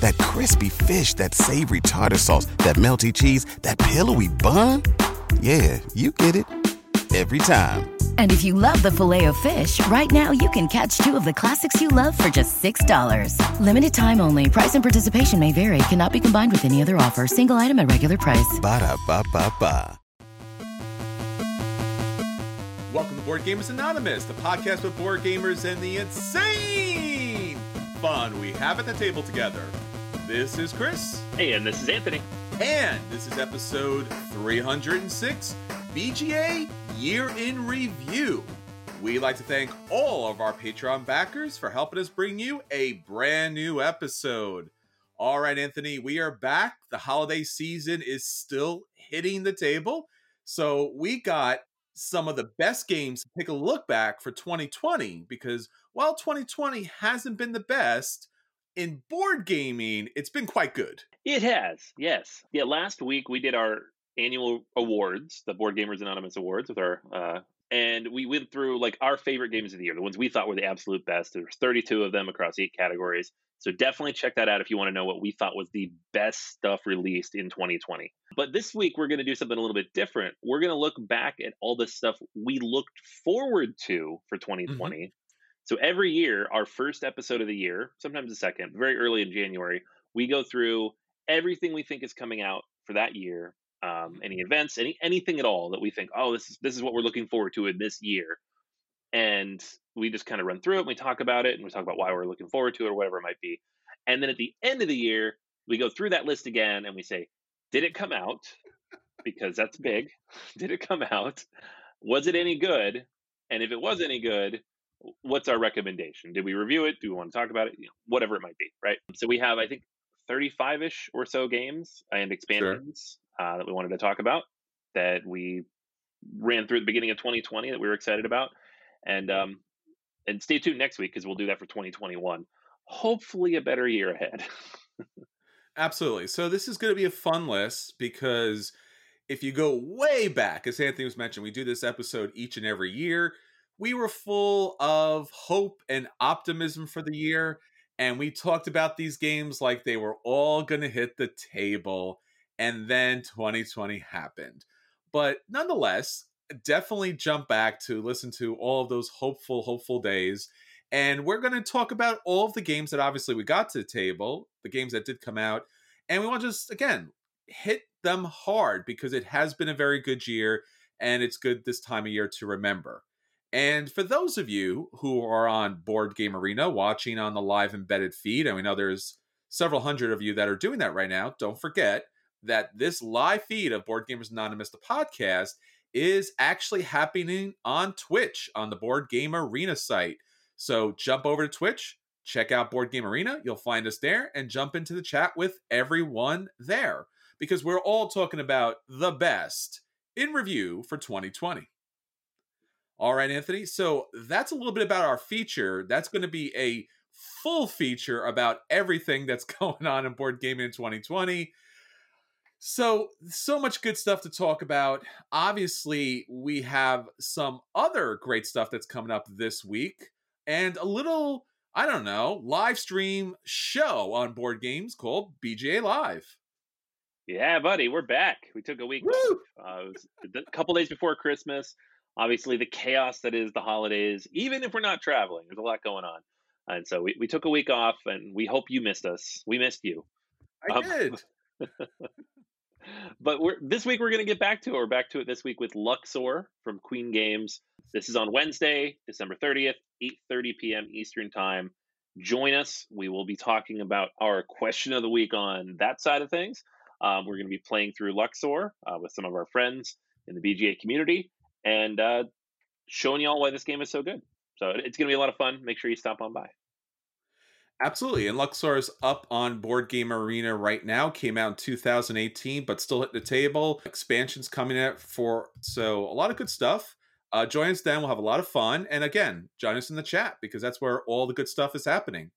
That crispy fish, that savory tartar sauce, that melty cheese, that pillowy bun. Yeah, you get it every time. And if you love the filet of fish, right now you can catch two of the classics you love for just $6. Limited time only. Price and participation may vary. Cannot be combined with any other offer. Single item at regular price. Ba da ba ba ba. Welcome to Board Gamers Anonymous, the podcast with board gamers and the insane fun we have at the table together. This is Chris, Hey, and this is Anthony. and this is episode 306 BGA Year in Review. We'd like to thank all of our Patreon backers for helping us bring you a brand new episode. All right, Anthony, we are back. The holiday season is still hitting the table. So we got some of the best games to take a look back for 2020 because while 2020 hasn't been the best, in board gaming, it's been quite good. It has, yes. Yeah, last week we did our annual awards, the Board Gamers Anonymous Awards, with our uh, and we went through like our favorite games of the year, the ones we thought were the absolute best. There's 32 of them across eight categories. So definitely check that out if you want to know what we thought was the best stuff released in 2020. But this week we're going to do something a little bit different. We're going to look back at all the stuff we looked forward to for 2020. So every year, our first episode of the year, sometimes the second, very early in January, we go through everything we think is coming out for that year. Um, any events, any anything at all that we think, oh, this is this is what we're looking forward to in this year, and we just kind of run through it and we talk about it and we talk about why we're looking forward to it or whatever it might be. And then at the end of the year, we go through that list again and we say, did it come out? Because that's big. Did it come out? Was it any good? And if it was any good, what's our recommendation? Did we review it? Do we want to talk about it? You know, whatever it might be, right? So we have, I think, 35 ish or so games and expansions uh, that we wanted to talk about that we ran through at the beginning of 2020 that we were excited about. And um, and stay tuned next week because we'll do that for 2021. Hopefully, a better year ahead. Absolutely. So this is going to be a fun list because if you go way back, as Anthony was mentioned, we do this episode each and every year. We were full of hope and optimism for the year, and we talked about these games like they were all going to hit the table, and then 2020 happened. But nonetheless, definitely jump back to listen to all of those hopeful, hopeful days. And we're going to talk about all of the games that obviously we got to the table, the games that did come out. And we want to just, again, hit them hard because it has been a very good year and it's good this time of year to remember. And for those of you who are on Board Game Arena watching on the live embedded feed, and we know there's several hundred of you that are doing that right now, don't forget that this live feed of Board Gamers Anonymous, the podcast, is actually happening on Twitch on the Board Game Arena site. So jump over to Twitch, check out Board Game Arena. You'll find us there and jump into the chat with everyone there because we're all talking about the best in review for 2020. All right, Anthony. So that's a little bit about our feature. That's going to be a full feature about everything that's going on in board gaming in 2020. So, so much good stuff to talk about. Obviously, we have some other great stuff that's coming up this week and a little, I don't know, live stream show on board games called BGA Live. Yeah, buddy, we're back. We took a week! Uh, it was a couple days before Christmas. Obviously, the chaos that is the holidays, even if we're not traveling, there's a lot going on. And so we, we took a week off, and we hope you missed us. We missed you. I Um, did. but we're this week we're going to get back to it. We're back to it this week with Luxor from Queen Games. This is on Wednesday, December 30th, 8:30 p.m. Eastern Time. Join us. We will be talking about our question of the week on that side of things. Um, we're going to be playing through Luxor uh, with some of our friends in the BGA community and uh, showing y'all why this game is so good. So it's going to be a lot of fun. Make sure you stop on by. Absolutely. And Luxor is up on Board Game Arena right now. Came out in 2018, but still hitting the table. Expansions coming out for so a lot of good stuff. Uh, join us then. We'll have a lot of fun. And again, join us in the chat because that's where all the good stuff is happening.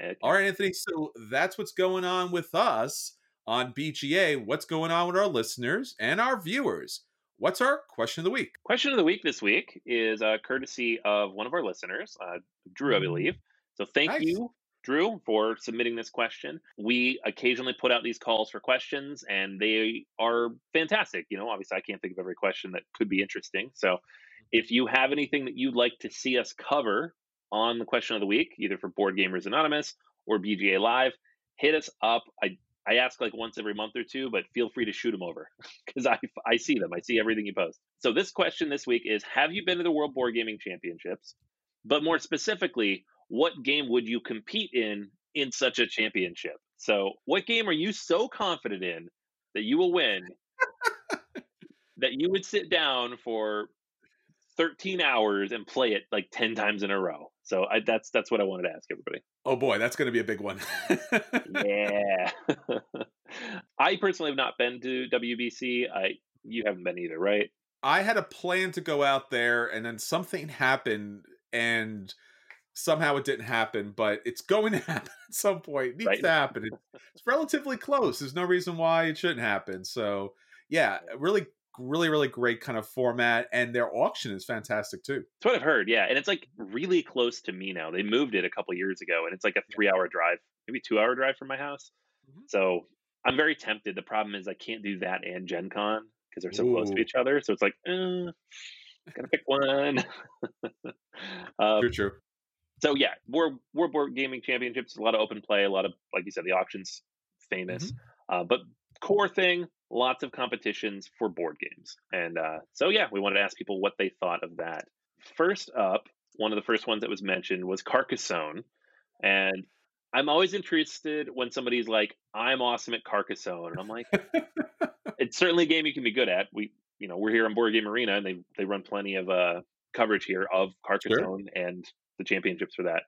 Okay. All right, Anthony. So that's what's going on with us on BGA. What's going on with our listeners and our viewers? What's our question of the week? Question of the week this week is uh, courtesy of one of our listeners, uh, Drew, I believe. So thank Nice. you, Drew, for submitting this question. We occasionally put out these calls for questions, and they are fantastic. You know, obviously, I can't think of every question that could be interesting. So if you have anything that you'd like to see us cover on the question of the week, either for Board Gamers Anonymous or BGA Live, hit us up. I I ask like once every month or two, but feel free to shoot them over because I, I see them. I see everything you post. So this question this week is Have you been to the World Board Gaming Championships? But more specifically, what game would you compete in in such a championship? So what game are you so confident in that you will win that you would sit down for 13 hours and play it like 10 times in a row? So I, that's that's what I wanted to ask everybody. Oh boy, that's going to be a big one. Yeah. I personally have not been to WBC. I you haven't been either, right? I had a plan to go out there, and then something happened, and somehow it didn't happen. But it's going to happen at some point. It needs Right. to happen. It's relatively close. There's no reason why it shouldn't happen. So yeah, really, really, really great kind of format, and their auction is fantastic too. That's what I've heard. Yeah, and it's like really close to me now. They moved it a couple years ago, and it's like a three-hour drive, maybe two-hour drive from my house. Mhm. So I'm very tempted. The problem is I can't do that and Gen Con because they're so close to each other. So it's like, uh, gotta pick one. um, True, true. so yeah, World World Board Gaming Championships, a lot of open play, a lot of like you said, the auctions famous. Uh, but core thing, lots of competitions for board games, and uh, so yeah, we wanted to ask people what they thought of that. First up, one of the first ones that was mentioned was Carcassonne, and I'm always interested when somebody's like, "I'm awesome at Carcassonne," and I'm like, it's certainly a game you can be good at. We, you know, we're here on Board Game Arena, and they they run plenty of uh, coverage here of Carcassonne and the championships for that.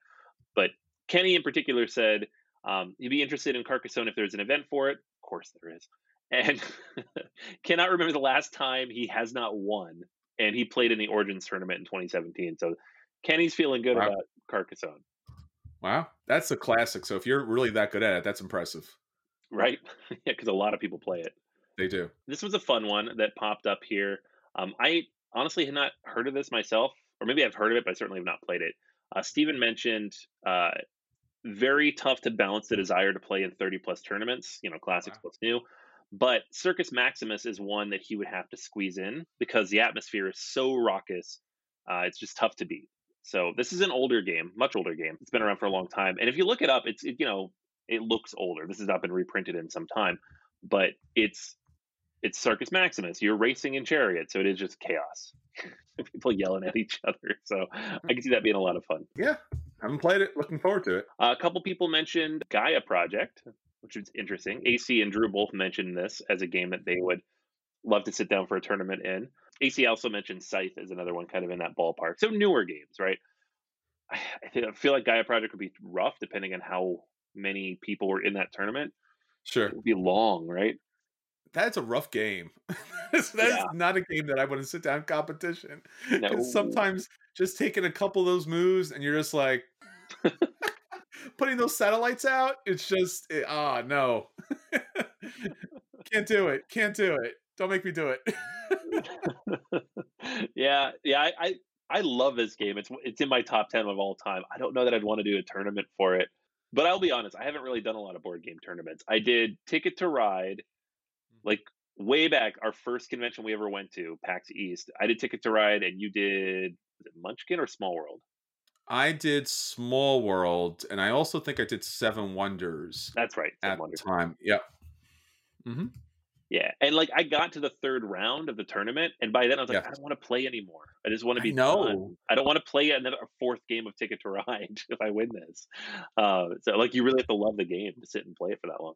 But Kenny in particular said um, he'd be interested in Carcassonne if there's an event for it. Of course there is, and cannot remember the last time he has not won. And he played in the Origins tournament in 2017. So Kenny's feeling good Wow. about Carcassonne, Wow, that's a classic. So if you're really that good at it, that's impressive. right? yeah, because a lot of people play it. They do. this was a fun one that popped up here. Um, I honestly had not heard of this myself, or maybe I've heard of it, but I certainly have not played it. Uh, Steven mentioned uh, very tough to balance the desire to play in 30 plus tournaments, you know, classics Wow. plus new. But Circus Maximus is one that he would have to squeeze in because the atmosphere is so raucous. Uh, it's just tough to beat. So this is an older game, much older game. It's been around for a long time, and if you look it up, it's it, you know it looks older. This has not been reprinted in some time, but it's it's Circus Maximus. You're racing in chariots, so it is just chaos. People yelling at each other. So I can see that being a lot of fun. Yeah, haven't played it. Looking forward to it. Uh, a couple people mentioned Gaia Project, which is interesting. AC and Drew both mentioned this as a game that they would love to sit down for a tournament in. AC also mentioned Scythe as another one kind of in that ballpark. So newer games, right? I, I feel like Gaia Project would be rough depending on how many people were in that tournament. Sure. It would be long, right? That's a rough game. That's that's Yeah. not a game that I want to sit down competition. No. Sometimes just taking a couple of those moves and you're just like putting those satellites out, it's just eh, ah no. Can't do it. Can't do it. Don't make me do it. yeah, yeah. I, I I love this game. It's it's in my top ten of all time. I don't know that I'd want to do a tournament for it, but I'll be honest. I haven't really done a lot of board game tournaments. I did Ticket to Ride, like way back. Our first convention we ever went to, PAX East. I did Ticket to Ride, and you did it Munchkin or Small World? I did Small World, and I also think I did Seven Wonders. That's right. Seven at Wonders. the time. Yep. Mm-hmm. Yeah, and like I got to the third round of the tournament, and by then I was like, yeah. I don't want to play anymore. I just want to be no. I don't want to play another fourth game of Ticket to Ride if I win this. Uh, so like, you really have to love the game to sit and play it for that long.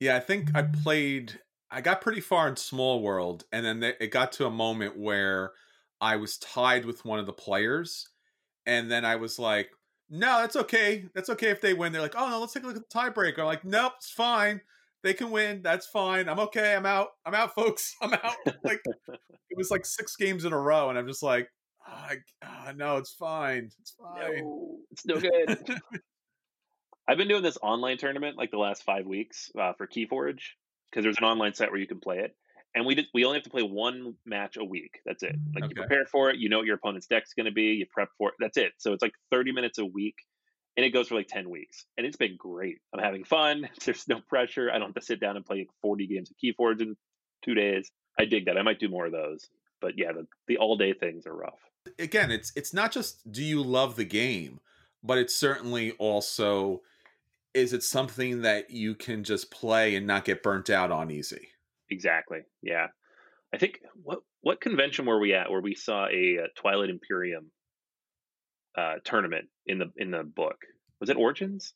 Yeah, I think I played. I got pretty far in Small World, and then it got to a moment where I was tied with one of the players, and then I was like, "No, that's okay. That's okay if they win." They're like, "Oh no, let's take a look at the tiebreaker." I'm like, "Nope, it's fine." they can win. That's fine. I'm okay. I'm out. I'm out, folks. I'm out. Like it was like six games in a row, and I'm just like, oh, oh, no, it's fine. It's fine. No, it's no good. I've been doing this online tournament like the last five weeks uh, for Keyforge because there's an online site where you can play it, and we did, we only have to play one match a week. That's it. Mm, like okay. you prepare for it, you know what your opponent's deck's going to be, you prep for it. That's it. So it's like 30 minutes a week and it goes for like 10 weeks and it's been great i'm having fun there's no pressure i don't have to sit down and play 40 games of keyforge in two days i dig that i might do more of those but yeah the, the all day things are rough again it's it's not just do you love the game but it's certainly also is it something that you can just play and not get burnt out on easy exactly yeah i think what what convention were we at where we saw a, a twilight imperium uh, tournament in the in the book. Was it Origins?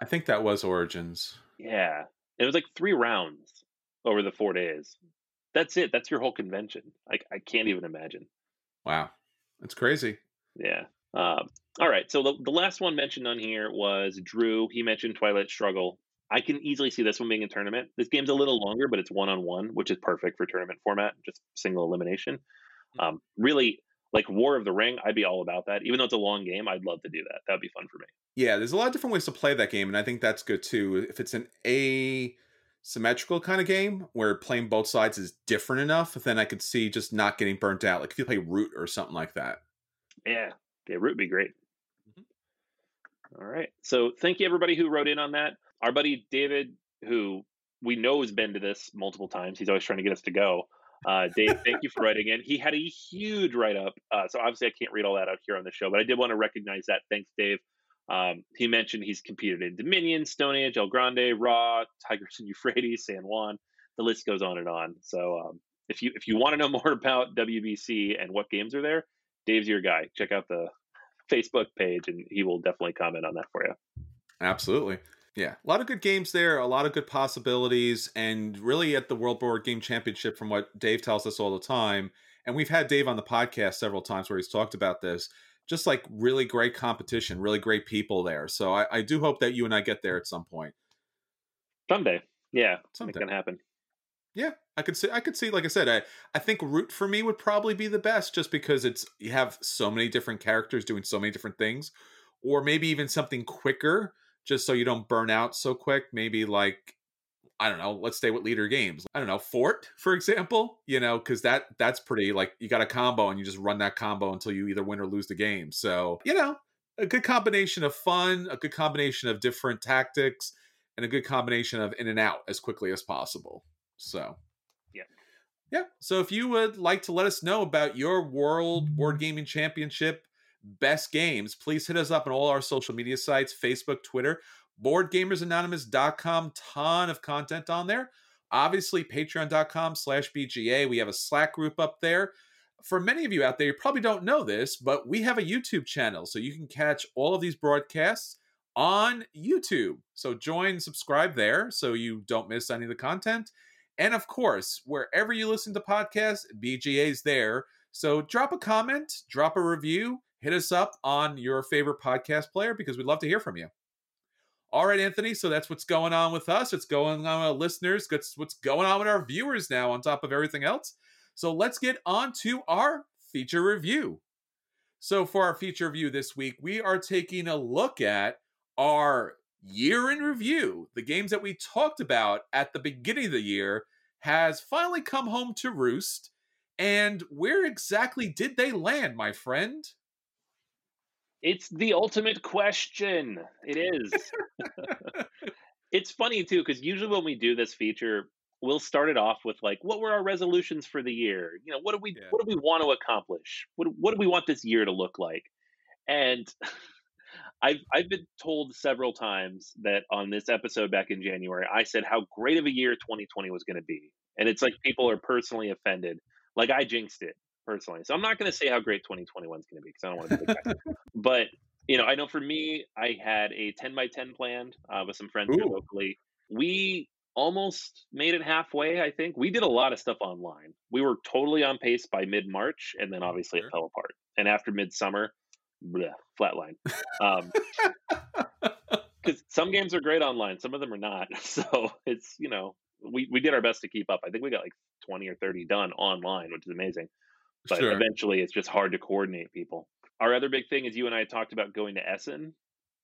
I think that was Origins. Yeah, it was like three rounds over the four days. That's it. That's your whole convention. I I can't even imagine. Wow, that's crazy. Yeah. Um, all right. So the, the last one mentioned on here was Drew. He mentioned Twilight Struggle. I can easily see this one being a tournament. This game's a little longer, but it's one on one, which is perfect for tournament format, just single elimination. Hmm. Um, really, like War of the Ring, I'd be all about that. Even though it's a long game, I'd love to do that. That'd be fun for me. Yeah, there's a lot of different ways to play that game, and I think that's good too. If it's an asymmetrical kind of game where playing both sides is different enough, then I could see just not getting burnt out. Like if you play Root or something like that. Yeah, yeah, Root would be great. Mm-hmm. All right. So thank you everybody who wrote in on that. Our buddy David, who we know has been to this multiple times. He's always trying to get us to go. Uh, Dave, thank you for writing in. He had a huge write up. Uh, so obviously, I can't read all that out here on the show, but I did want to recognize that. Thanks, Dave. Um, he mentioned he's competed in Dominion, Stone Age, El Grande, Ra, Tigris and Euphrates, San Juan. The list goes on and on. So um, if you if you want to know more about WBC and what games are there, Dave's your guy. Check out the Facebook page, and he will definitely comment on that for you. Absolutely. Yeah, a lot of good games there, a lot of good possibilities, and really at the World Board Game Championship, from what Dave tells us all the time, and we've had Dave on the podcast several times where he's talked about this. Just like really great competition, really great people there. So I, I do hope that you and I get there at some point. Someday, yeah, something can happen. Yeah, I could see. I could see. Like I said, I I think Root for me would probably be the best, just because it's you have so many different characters doing so many different things, or maybe even something quicker just so you don't burn out so quick. Maybe like I don't know, let's stay with Leder Games. I don't know, Fort, for example, you know, because that that's pretty like you got a combo and you just run that combo until you either win or lose the game. So, you know, a good combination of fun, a good combination of different tactics, and a good combination of in and out as quickly as possible. So yeah. Yeah. So if you would like to let us know about your World Board Gaming Championship best games, please hit us up on all our social media sites Facebook, Twitter, boardgamersanonymous.com. Ton of content on there. Obviously, patreon.com slash BGA. We have a Slack group up there. For many of you out there, you probably don't know this, but we have a YouTube channel. So you can catch all of these broadcasts on YouTube. So join, subscribe there so you don't miss any of the content. And of course, wherever you listen to podcasts, BGA's there. So drop a comment, drop a review, hit us up on your favorite podcast player because we'd love to hear from you. All right, Anthony. So that's what's going on with us. It's going on with listeners. That's what's going on with our viewers now, on top of everything else. So let's get on to our feature review. So for our feature review this week, we are taking a look at our year in review, the games that we talked about at the beginning of the year has finally come home to roost. And where exactly did they land, my friend? It's the ultimate question. It is. it's funny too because usually when we do this feature, we'll start it off with like, what were our resolutions for the year? You know, what do we Yeah. what do we want to accomplish? What what do we want this year to look like? And I've I've been told several times that on this episode back in January, I said how great of a year 2020 was going to be, and it's like people are personally offended, like I jinxed it personally. So I'm not going to say how great 2021 is going to be because I don't want to be the guy. but you know, I know for me, I had a 10 by 10 planned uh, with some friends here locally. We almost made it halfway. I think we did a lot of stuff online. We were totally on pace by mid March, and then obviously Sure. it fell apart. And after midsummer, bleh, flatline. Um, because some games are great online, some of them are not. So it's you know we we did our best to keep up. I think we got like 20 or 30 done online, which is amazing. But Sure. eventually, it's just hard to coordinate people. Our other big thing is you and I talked about going to Essen,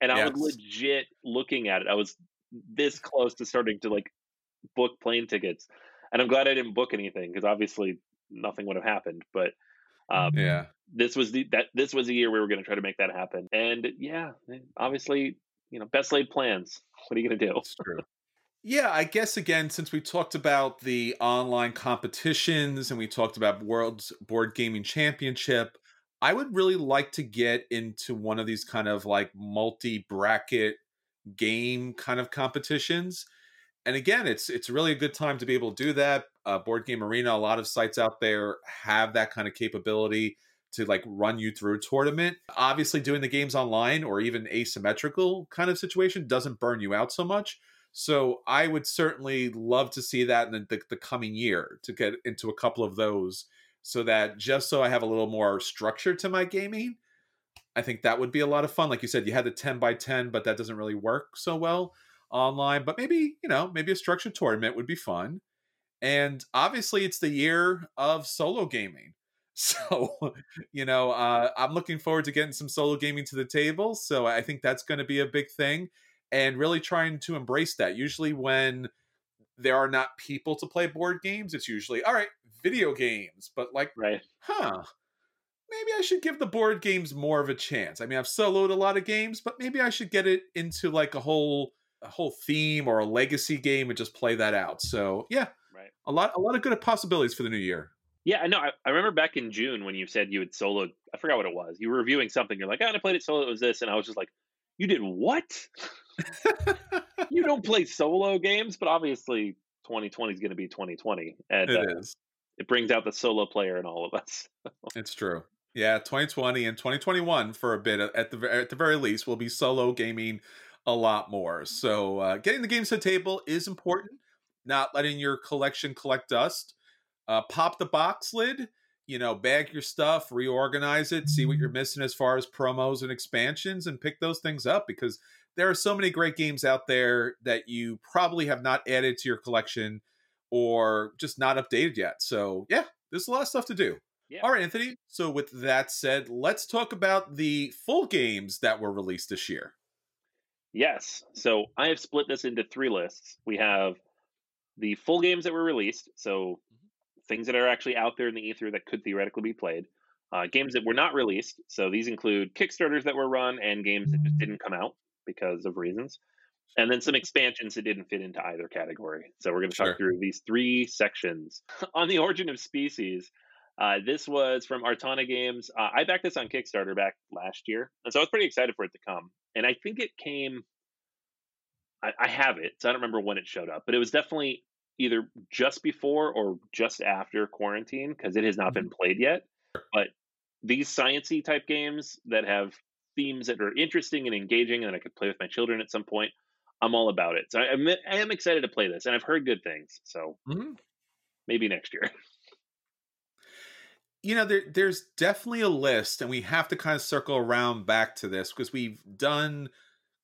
and I was legit looking at it. I was this close to starting to like book plane tickets, and I'm glad I didn't book anything because obviously nothing would have happened. But um, Yeah. this was the that this was the year we were going to try to make that happen, and yeah, obviously, you know, best laid plans. What are you going to do? It's true. Yeah, I guess again, since we talked about the online competitions and we talked about World's Board Gaming Championship, I would really like to get into one of these kind of like multi bracket game kind of competitions. And again, it's it's really a good time to be able to do that. Uh, Board Game Arena, a lot of sites out there have that kind of capability to like run you through a tournament. Obviously, doing the games online or even asymmetrical kind of situation doesn't burn you out so much. So I would certainly love to see that in the, the, the coming year to get into a couple of those so that just so I have a little more structure to my gaming, I think that would be a lot of fun. Like you said, you had the 10 by 10, but that doesn't really work so well online. But maybe, you know, maybe a structured tournament would be fun. And obviously, it's the year of solo gaming. So, you know, uh, I'm looking forward to getting some solo gaming to the table. So I think that's going to be a big thing and really trying to embrace that. Usually, when there are not people to play board games, it's usually, all right, video games. But like, Right? huh, maybe I should give the board games more of a chance. I mean, I've soloed a lot of games, but maybe I should get it into like a whole a whole theme or a legacy game and just play that out. So yeah, Right. a lot a lot of good possibilities for the new year. Yeah, I know. I, remember back in June when you said you had soloed. I forgot what it was. You were reviewing something. You're like, oh, I played it solo. It was this, and I was just like, you did what? you don't play solo games, but obviously 2020 is going to be 2020, and It uh, is. it brings out the solo player in all of us. It's true. Yeah, 2020 and 2021 for a bit at the at the very least will be solo gaming a lot more. So uh, getting the games to the table is important. Not letting your collection collect dust. Uh, pop the box lid. You know, bag your stuff, reorganize it, see what you're missing as far as promos and expansions, and pick those things up because there are so many great games out there that you probably have not added to your collection or just not updated yet. So yeah, there's a lot of stuff to do. Yeah. All right, Anthony. So with that said, let's talk about the full games that were released this year. Yes. So I have split this into three lists. We have the full games that were released, so things that are actually out there in the ether that could theoretically be played. Uh, games that were not released, so these include Kickstarters that were run and games that just didn't come out because of reasons, and then some expansions that didn't fit into either category. So we're going to Sure. talk through these three sections. on the origin of species, uh, this was from Artana Games. Uh, I backed this on Kickstarter back last year, and so I was pretty excited for it to come. And I think it came. I, I have it, so I don't remember when it showed up, but it was definitely either just before or just after quarantine because it has not been played yet. But these sciency type games that have themes that are interesting and engaging, and I could play with my children at some point, I'm all about it. So I, I'm, I am excited to play this, and I've heard good things. So Mhm. maybe next year. You know, there, there's definitely a list, and we have to kind of circle around back to this because we've done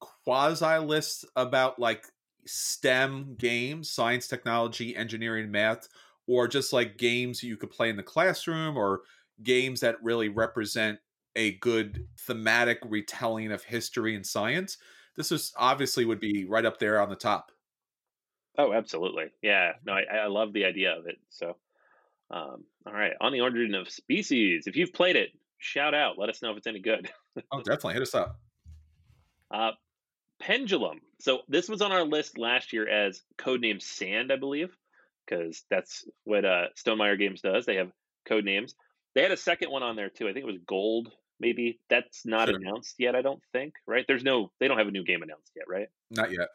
quasi lists about like STEM games, science, technology, engineering, math, or just like games you could play in the classroom or games that really represent a good thematic retelling of history and science. This is obviously would be right up there on the top. Oh, absolutely. Yeah. No, I, I love the idea of it. So, um, all right. On the origin of species, if you've played it, shout out. Let us know if it's any good. oh, definitely hit us up. Uh, Pendulum. So this was on our list last year as codename Sand, I believe, because that's what uh, Stonemaier Games does. They have code names. They had a second one on there too. I think it was Gold. Maybe that's not sure. announced yet. I don't think. Right? There's no. They don't have a new game announced yet, right? Not yet.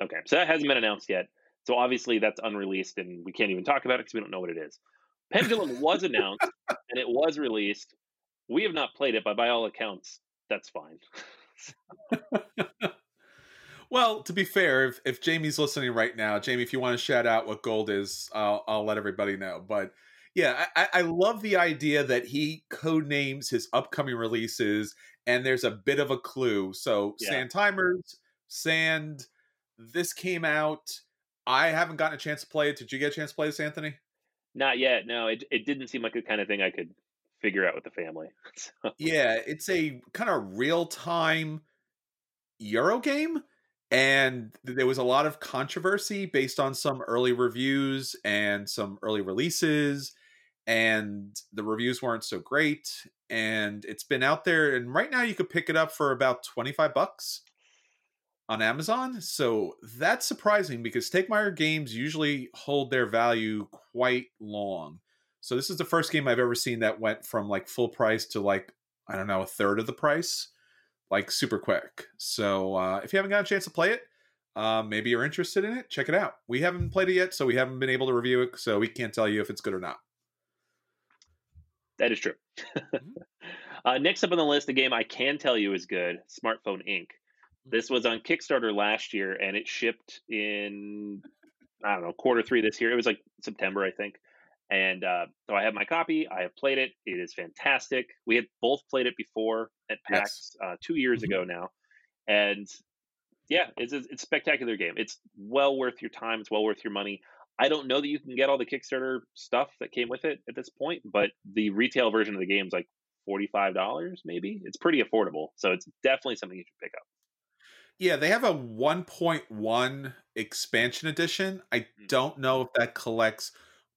Okay, so that hasn't been announced yet. So obviously that's unreleased, and we can't even talk about it because we don't know what it is. Pendulum was announced and it was released. We have not played it, but by all accounts, that's fine. well, to be fair, if, if Jamie's listening right now, Jamie, if you want to shout out what gold is, I'll, I'll let everybody know. But yeah, I, I love the idea that he code names his upcoming releases, and there's a bit of a clue. So, yeah. Sand Timers, Sand, this came out. I haven't gotten a chance to play it. Did you get a chance to play this, Anthony? Not yet. No, it it didn't seem like the kind of thing I could figure out with the family. so. Yeah, it's a kind of real time Euro game. And there was a lot of controversy based on some early reviews and some early releases. And the reviews weren't so great. And it's been out there. And right now you could pick it up for about 25 bucks on Amazon. So that's surprising because Stonemaier games usually hold their value quite long. So this is the first game I've ever seen that went from like full price to like I don't know a third of the price, like super quick. So uh, if you haven't got a chance to play it, uh, maybe you're interested in it. Check it out. We haven't played it yet, so we haven't been able to review it. So we can't tell you if it's good or not. That is true. Mm-hmm. uh, next up on the list, a game I can tell you is good: Smartphone Inc. This was on Kickstarter last year, and it shipped in I don't know quarter three this year. It was like September, I think. And uh, so I have my copy. I have played it. It is fantastic. We had both played it before at PAX yes. uh, two years mm-hmm. ago now, and yeah, it's a, it's a spectacular game. It's well worth your time. It's well worth your money. I don't know that you can get all the Kickstarter stuff that came with it at this point, but the retail version of the game is like forty five dollars, maybe. It's pretty affordable, so it's definitely something you should pick up. Yeah, they have a 1.1 expansion edition. I mm. don't know if that collects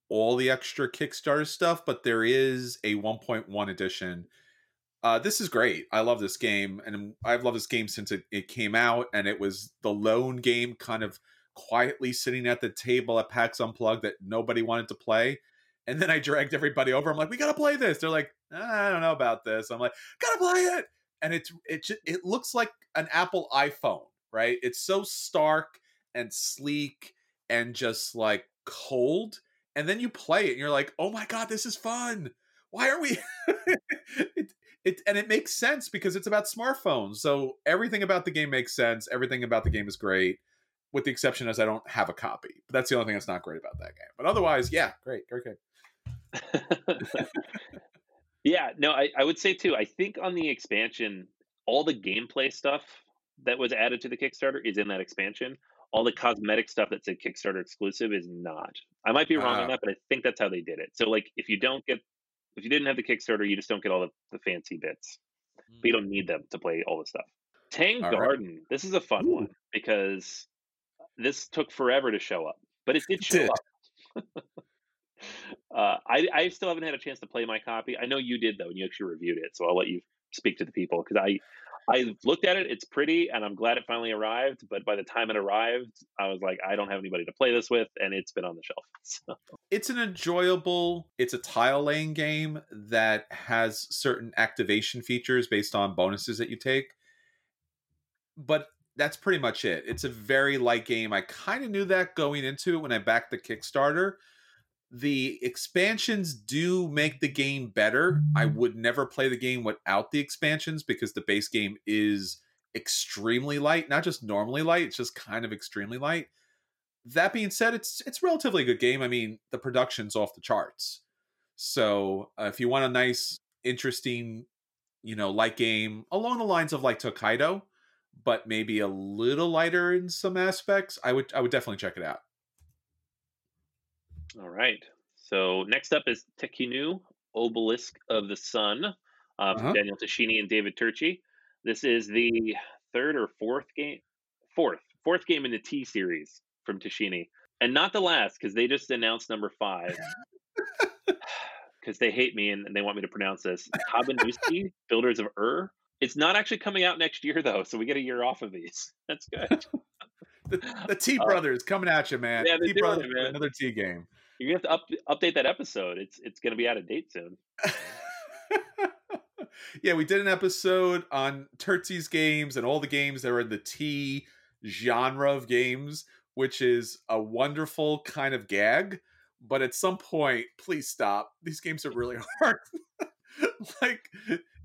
all the extra Kickstarter stuff, but there is a 1.1 edition. Uh, this is great. I love this game, and I've loved this game since it, it came out. And it was the lone game, kind of quietly sitting at the table at PAX Unplugged that nobody wanted to play. And then I dragged everybody over. I'm like, "We gotta play this." They're like, "I don't know about this." I'm like, "Gotta play it." And it's it it looks like an Apple iPhone, right? It's so stark and sleek and just like cold and then you play it and you're like oh my god this is fun why are we it, it and it makes sense because it's about smartphones so everything about the game makes sense everything about the game is great with the exception as i don't have a copy but that's the only thing that's not great about that game but otherwise yeah great great game yeah no I, I would say too i think on the expansion all the gameplay stuff that was added to the kickstarter is in that expansion all the cosmetic stuff that's a Kickstarter exclusive is not. I might be wrong uh, on that, but I think that's how they did it. So like if you don't get if you didn't have the Kickstarter, you just don't get all the, the fancy bits. Mm. But you don't need them to play all the stuff. Tang Garden, right. this is a fun Ooh. one because this took forever to show up, but it did show did. up. uh, I, I still haven't had a chance to play my copy. I know you did though, and you actually reviewed it, so I'll let you speak to the people because I I looked at it. It's pretty, and I'm glad it finally arrived. But by the time it arrived, I was like, I don't have anybody to play this with, and it's been on the shelf. So. It's an enjoyable. It's a tile laying game that has certain activation features based on bonuses that you take. But that's pretty much it. It's a very light game. I kind of knew that going into it when I backed the Kickstarter the expansions do make the game better. I would never play the game without the expansions because the base game is extremely light, not just normally light, it's just kind of extremely light. That being said, it's it's relatively good game. I mean, the production's off the charts. So, uh, if you want a nice interesting, you know, light game along the lines of like Tokaido, but maybe a little lighter in some aspects, I would I would definitely check it out. All right. So next up is Tekhenu, Obelisk of the Sun, uh, uh-huh. Daniel Tascini and David Turczi. This is the third or fourth game, fourth, fourth game in the T series from Tascini, and not the last because they just announced number five. Because they hate me and, and, they want me to pronounce this. Tabannusi, Builders of Ur. It's not actually coming out next year though, so we get a year off of these. That's good. the, the T uh, brothers uh, coming at you, man. Yeah, T brothers, man. another T game. You're gonna have to up, update that episode. It's it's gonna be out of date soon. yeah, we did an episode on Turczi's games and all the games that are in the T genre of games, which is a wonderful kind of gag. But at some point, please stop. These games are really hard. like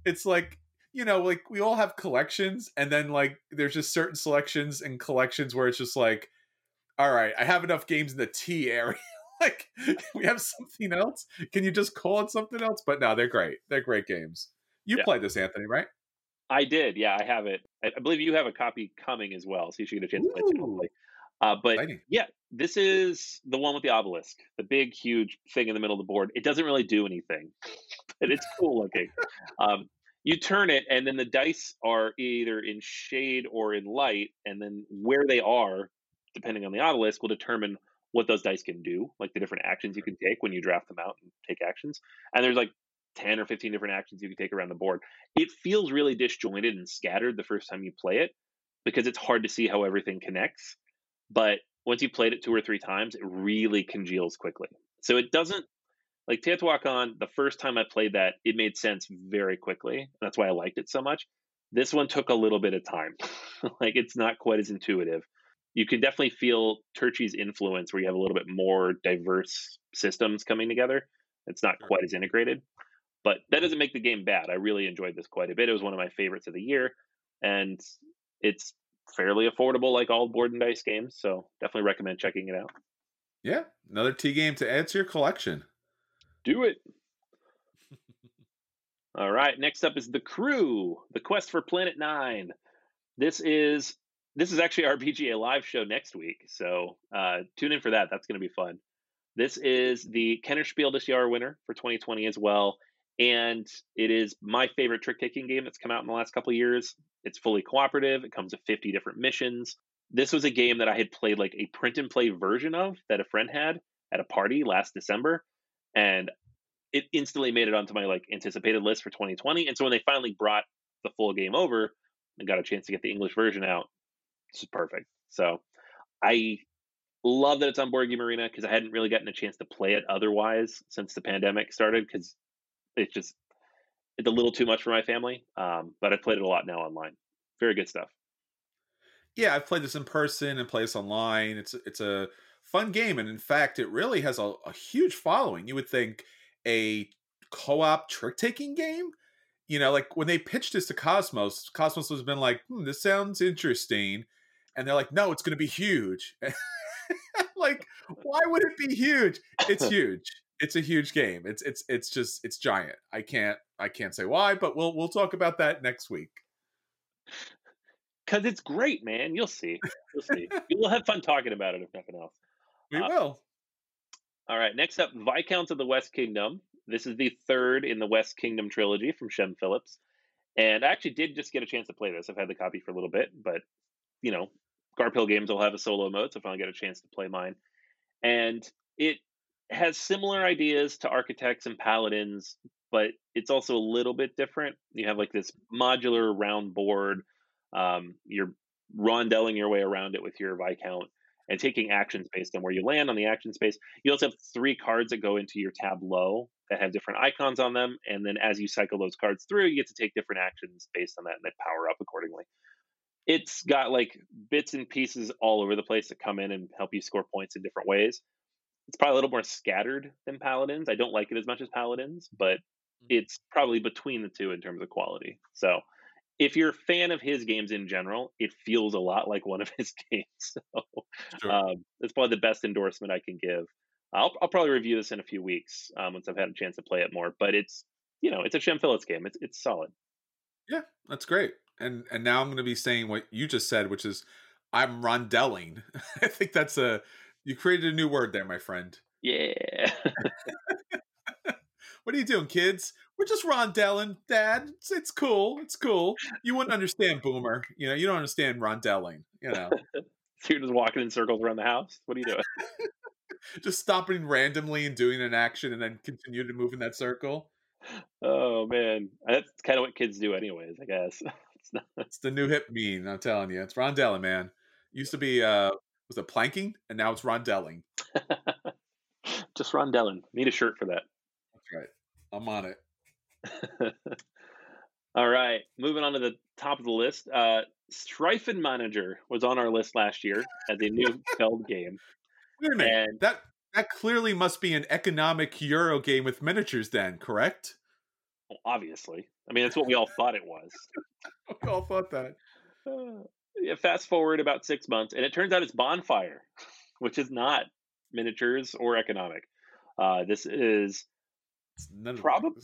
it's like you know, like we all have collections, and then like there's just certain selections and collections where it's just like, all right, I have enough games in the T area. like we have something else. Can you just call it something else? But no, they're great. They're great games. You yeah. played this, Anthony, right? I did. Yeah, I have it. I, believe you have a copy coming as well, so you should get a chance Ooh. to play it. Uh, but Exciting. yeah, this is the one with the obelisk, the big, huge thing in the middle of the board. It doesn't really do anything, but it's cool looking. Um, you turn it, and then the dice are either in shade or in light, and then where they are, depending on the obelisk, will determine what those dice can do, like the different actions you can take when you draft them out and take actions. And there's like 10 or 15 different actions you can take around the board. It feels really disjointed and scattered the first time you play it because it's hard to see how everything connects. But once you've played it two or three times, it really congeals quickly. So it doesn't like Teotihuacan, the first time I played that, it made sense very quickly. That's why I liked it so much. This one took a little bit of time. like it's not quite as intuitive. You can definitely feel Turczi's influence where you have a little bit more diverse systems coming together. It's not quite as integrated. But that doesn't make the game bad. I really enjoyed this quite a bit. It was one of my favorites of the year, and it's fairly affordable, like all board and dice games. So definitely recommend checking it out. Yeah, another T game to add to your collection. Do it. all right, next up is the Crew: The Quest for Planet Nine. This is this is actually our BGA live show next week, so uh, tune in for that. That's going to be fun. This is the Kenner Spiel des Jahres winner for 2020 as well and it is my favorite trick taking game that's come out in the last couple years. It's fully cooperative. It comes with 50 different missions. This was a game that I had played like a print and play version of that a friend had at a party last December, and it instantly made it onto my like anticipated list for 2020. And so when they finally brought the full game over and got a chance to get the English version out, this is perfect. So I love that it's on Board Game Arena because I hadn't really gotten a chance to play it otherwise since the pandemic started because it's just it's a little too much for my family. Um, but I played it a lot now online. Very good stuff. Yeah, I've played this in person and played this online. It's it's a fun game, and in fact, it really has a, a huge following. You would think a co-op trick-taking game. You know, like when they pitched this to Kosmos, Kosmos has been like, hmm, "This sounds interesting," and they're like, "No, it's going to be huge." like, why would it be huge? It's huge it's a huge game. It's it's it's just it's giant. I can't I can't say why, but we'll we'll talk about that next week. Cause it's great, man. You'll see. You'll see. You'll have fun talking about it if nothing else. We uh, will. All right. Next up, Viscounts of the West Kingdom. This is the third in the West Kingdom trilogy from Shem Phillips. And I actually did just get a chance to play this. I've had the copy for a little bit, but you know, Garphill Games will have a solo mode, so if I finally get a chance to play mine. And it has similar ideas to architects and paladins, but it's also a little bit different. You have like this modular round board. Um, you're rondelling your way around it with your viscount and taking actions based on where you land on the action space. You also have three cards that go into your tableau that have different icons on them, and then as you cycle those cards through, you get to take different actions based on that, and they power up accordingly. It's got like bits and pieces all over the place that come in and help you score points in different ways it's probably a little more scattered than Paladins. I don't like it as much as Paladins, but mm-hmm. it's probably between the two in terms of quality. So if you're a fan of his games in general, it feels a lot like one of his games. So sure. um, it's probably the best endorsement I can give. I'll, I'll probably review this in a few weeks um, once I've had a chance to play it more. But it's you know it's a Shem Phillips game. It's it's solid. Yeah, that's great. And and now I'm going to be saying what you just said, which is I'm rondelling. I think that's a you created a new word there, my friend. Yeah. what are you doing, kids? We're just rondelling, Dad. It's, it's cool. It's cool. You wouldn't understand Boomer. You know, you don't understand rondelling. You know. So you're just walking in circles around the house. What are you doing? just stopping randomly and doing an action and then continue to move in that circle. Oh man, that's kind of what kids do, anyways. I guess it's, not... it's the new hip mean. I'm telling you, it's rondelling, man. Used to be uh was it planking, and now it's rondelling. Just rondelling. Need a shirt for that. That's right. I'm on it. All right, moving on to the top of the list. Uh, Manager was on our list last year as a new Feld game. Wait a minute. And that that clearly must be an economic Euro game with miniatures, then, correct? Well, obviously. I mean, that's what we all thought it was. we all thought that. Uh, yeah, fast forward about six months, and it turns out it's Bonfire, which is not miniatures or economic. Uh, this is probably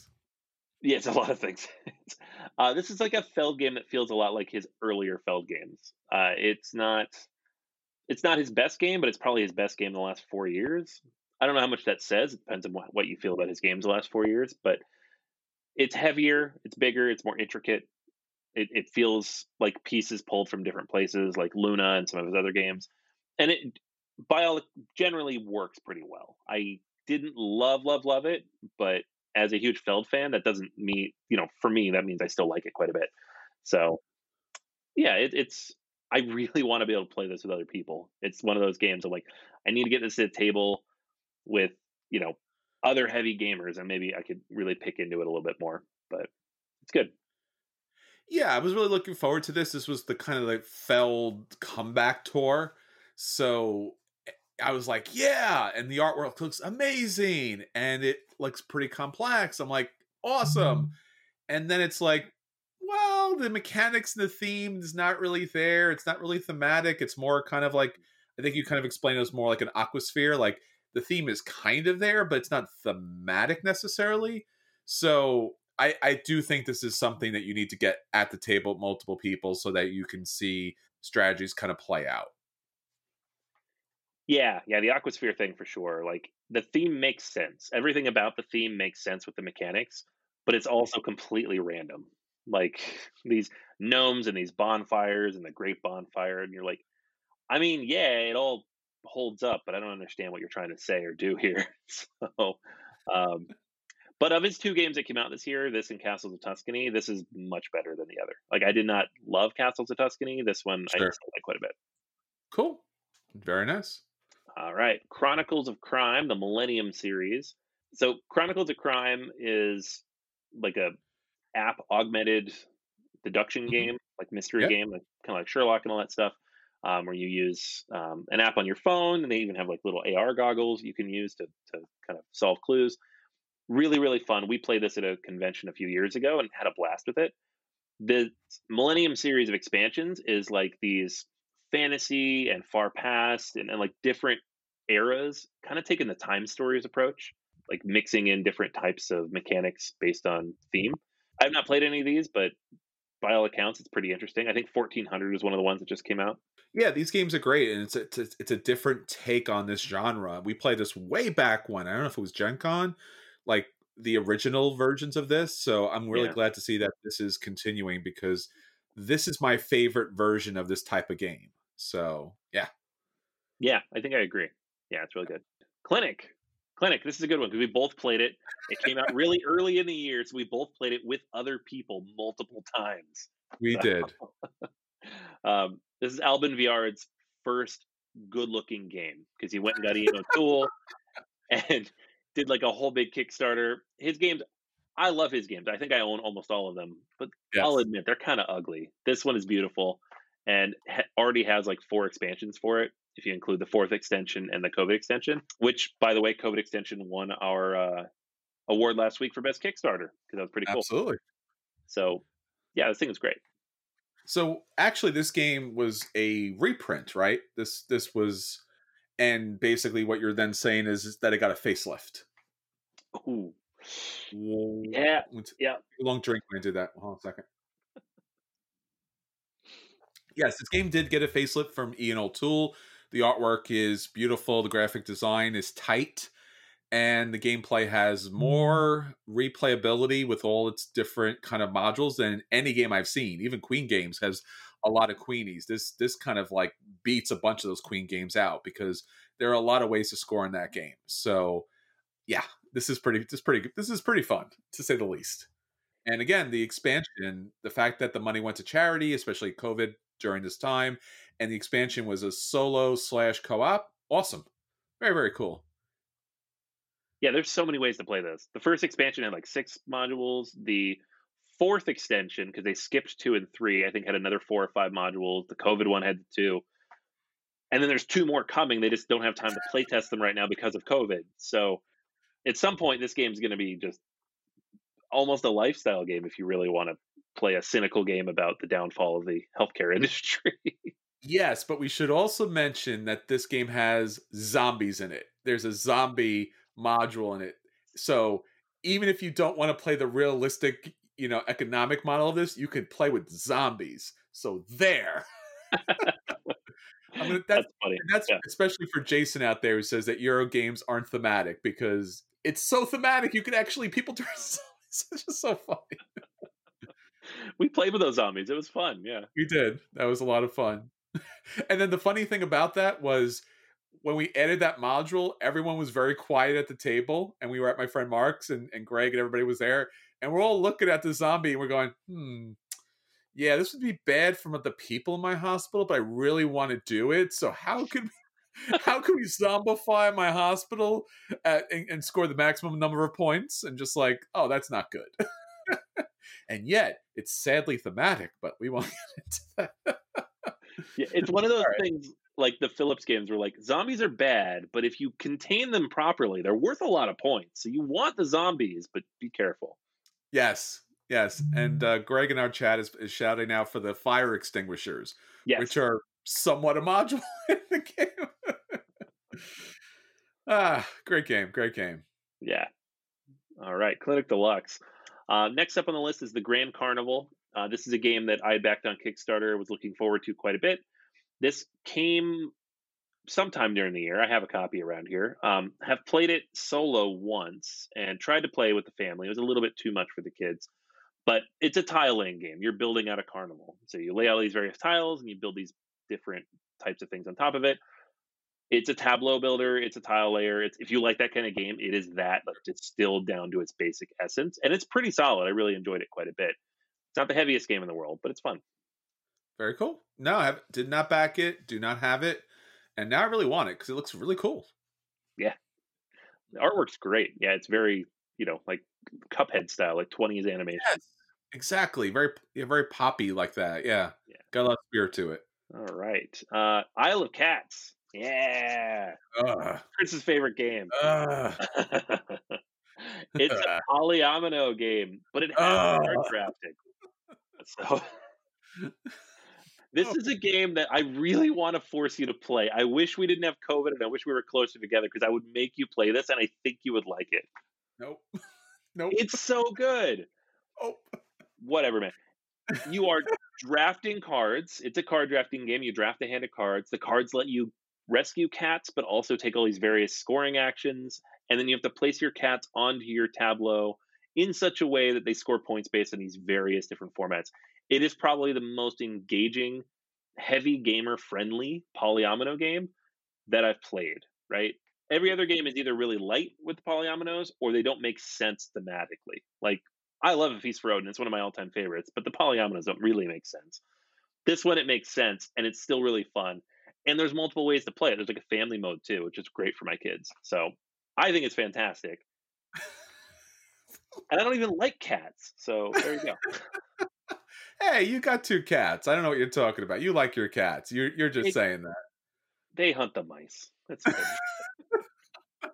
yeah, it's a lot of things. uh, this is like a Feld game that feels a lot like his earlier Feld games. Uh, it's not it's not his best game, but it's probably his best game in the last four years. I don't know how much that says. It depends on what, you feel about his games the last four years, but it's heavier, it's bigger, it's more intricate. It, it feels like pieces pulled from different places, like Luna and some of his other games, and it by all generally works pretty well. I didn't love love love it, but as a huge Feld fan, that doesn't mean you know for me that means I still like it quite a bit. So yeah, it, it's I really want to be able to play this with other people. It's one of those games I'm like I need to get this to the table with you know other heavy gamers, and maybe I could really pick into it a little bit more. But it's good. Yeah, I was really looking forward to this. This was the kind of like Feld comeback tour. So I was like, yeah, and the artwork looks amazing and it looks pretty complex. I'm like, awesome. Mm-hmm. And then it's like, well, the mechanics and the theme is not really there. It's not really thematic. It's more kind of like I think you kind of explained it as more like an aquasphere. Like the theme is kind of there, but it's not thematic necessarily. So I, I do think this is something that you need to get at the table multiple people so that you can see strategies kind of play out. Yeah, yeah, the aquasphere thing for sure. Like the theme makes sense. Everything about the theme makes sense with the mechanics, but it's also completely random. Like these gnomes and these bonfires and the great bonfire, and you're like, I mean, yeah, it all holds up, but I don't understand what you're trying to say or do here. so, um, but of his two games that came out this year, this and Castles of Tuscany, this is much better than the other. Like I did not love Castles of Tuscany. This one sure. I like quite a bit. Cool. Very nice. All right. Chronicles of Crime, the Millennium series. So Chronicles of Crime is like a app augmented deduction mm-hmm. game, like mystery yep. game, like kind of like Sherlock and all that stuff, um, where you use um, an app on your phone, and they even have like little AR goggles you can use to to kind of solve clues. Really, really fun. We played this at a convention a few years ago and had a blast with it. The Millennium series of expansions is like these fantasy and far past and, and like different eras, kind of taking the time stories approach, like mixing in different types of mechanics based on theme. I've not played any of these, but by all accounts, it's pretty interesting. I think 1400 is one of the ones that just came out. Yeah, these games are great, and it's a, it's a, it's a different take on this genre. We played this way back when I don't know if it was Gen Con, like the original versions of this. So I'm really yeah. glad to see that this is continuing because this is my favorite version of this type of game. So yeah, yeah, I think I agree. Yeah, it's really good. Clinic, Clinic. This is a good one because we both played it. It came out really early in the year, so we both played it with other people multiple times. We so, did. um, this is Alban Viard's first good-looking game because he went and got Ian O'Toole and did like a whole big Kickstarter. His games, I love his games. I think I own almost all of them, but yes. I'll admit they're kind of ugly. This one is beautiful and ha- already has like four expansions for it if you include the fourth extension and the COVID extension, which, by the way, COVID extension won our uh, award last week for best Kickstarter because that was pretty cool. Absolutely. So, yeah, this thing is great. So, actually, this game was a reprint, right? This this was, and basically, what you're then saying is, is that it got a facelift. Ooh. Yeah. Yeah. Long drink when I did that. Hold on a second. yes, this game did get a facelift from Ian O'Toole, the artwork is beautiful, the graphic design is tight, and the gameplay has mm. more replayability with all its different kind of modules than any game I've seen. Even Queen Games has a lot of queenies. This this kind of like beats a bunch of those queen games out because there are a lot of ways to score in that game. So yeah, this is pretty this is pretty this is pretty fun to say the least. And again, the expansion, the fact that the money went to charity, especially COVID during this time, and the expansion was a solo slash co-op, awesome. Very, very cool. Yeah, there's so many ways to play this. The first expansion had like six modules. The fourth extension, because they skipped two and three, I think had another four or five modules. The COVID one had two. And then there's two more coming. They just don't have time to play test them right now because of COVID. So at some point, this game's going to be just almost a lifestyle game if you really want to play a cynical game about the downfall of the healthcare industry. Yes, but we should also mention that this game has zombies in it. There's a zombie module in it. So even if you don't want to play the realistic, you know, economic model of this, you can play with zombies. So there. I mean, that's, that's funny. That's yeah. especially for Jason out there who says that Euro games aren't thematic because it's so thematic. You can actually people turn. Zombies. It's just so funny. we played with those zombies. It was fun. Yeah, we did. That was a lot of fun. and then the funny thing about that was when we added that module, everyone was very quiet at the table, and we were at my friend Mark's, and, and Greg and everybody was there, and we're all looking at the zombie, and we're going, hmm. Yeah, this would be bad for the people in my hospital, but I really want to do it. So how could we, how can we zombify my hospital at, and, and, score the maximum number of points? And just like, oh, that's not good. and yet, it's sadly thematic, but we won't get into that. Yeah, it's one of those right. things like the Phillips games where like zombies are bad, but if you contain them properly, they're worth a lot of points. So you want the zombies, but be careful. Yes, yes. And uh, Greg in our chat is, is shouting out for the fire extinguishers, yes. which are somewhat a module in the game. ah, great game, great game. Yeah. All right, Clinic Deluxe. Uh, next up on the list is the Grand Carnival. Uh, this is a game that I backed on Kickstarter, was looking forward to quite a bit. This came sometime during the year. I have a copy around here. Um, have played it solo once and tried to play with the family. It was a little bit too much for the kids, but it's a tile laying game. You're building out a carnival, so you lay all these various tiles and you build these different types of things on top of it. It's a tableau builder. It's a tile layer. It's if you like that kind of game, it is that, but still down to its basic essence, and it's pretty solid. I really enjoyed it quite a bit. It's not the heaviest game in the world, but it's fun. Very cool. No, I have, did not back it. Do not have it, and now I really want it because it looks really cool. Yeah, the artwork's great. Yeah, it's very you know like Cuphead style, like twenties animation. Yes, exactly. Very yeah, very poppy like that. Yeah, yeah. Got a lot of spirit to it. All right, uh, Isle of Cats. Yeah, uh, Chris's favorite game. Uh, it's a polyomino game, but it has card drafting. So this oh. is a game that I really want to force you to play. I wish we didn't have COVID and I wish we were closer together because I would make you play this and I think you would like it. Nope. Nope. It's so good. Oh. Whatever, man. You are drafting cards. It's a card drafting game. You draft a hand of cards. The cards let you rescue cats, but also take all these various scoring actions. And then you have to place your cats onto your tableau in such a way that they score points based on these various different formats. It is probably the most engaging, heavy gamer friendly polyomino game that I've played, right? Every other game is either really light with polyominoes or they don't make sense thematically. Like, I love A Feast for Odin, it's one of my all time favorites, but the polyominoes don't really make sense. This one, it makes sense and it's still really fun. And there's multiple ways to play it. There's like a family mode too, which is great for my kids. So I think it's fantastic and I don't even like cats. So there you go. hey, you got two cats. I don't know what you're talking about. You like your cats. You're you're just saying that. They hunt the mice. That's good.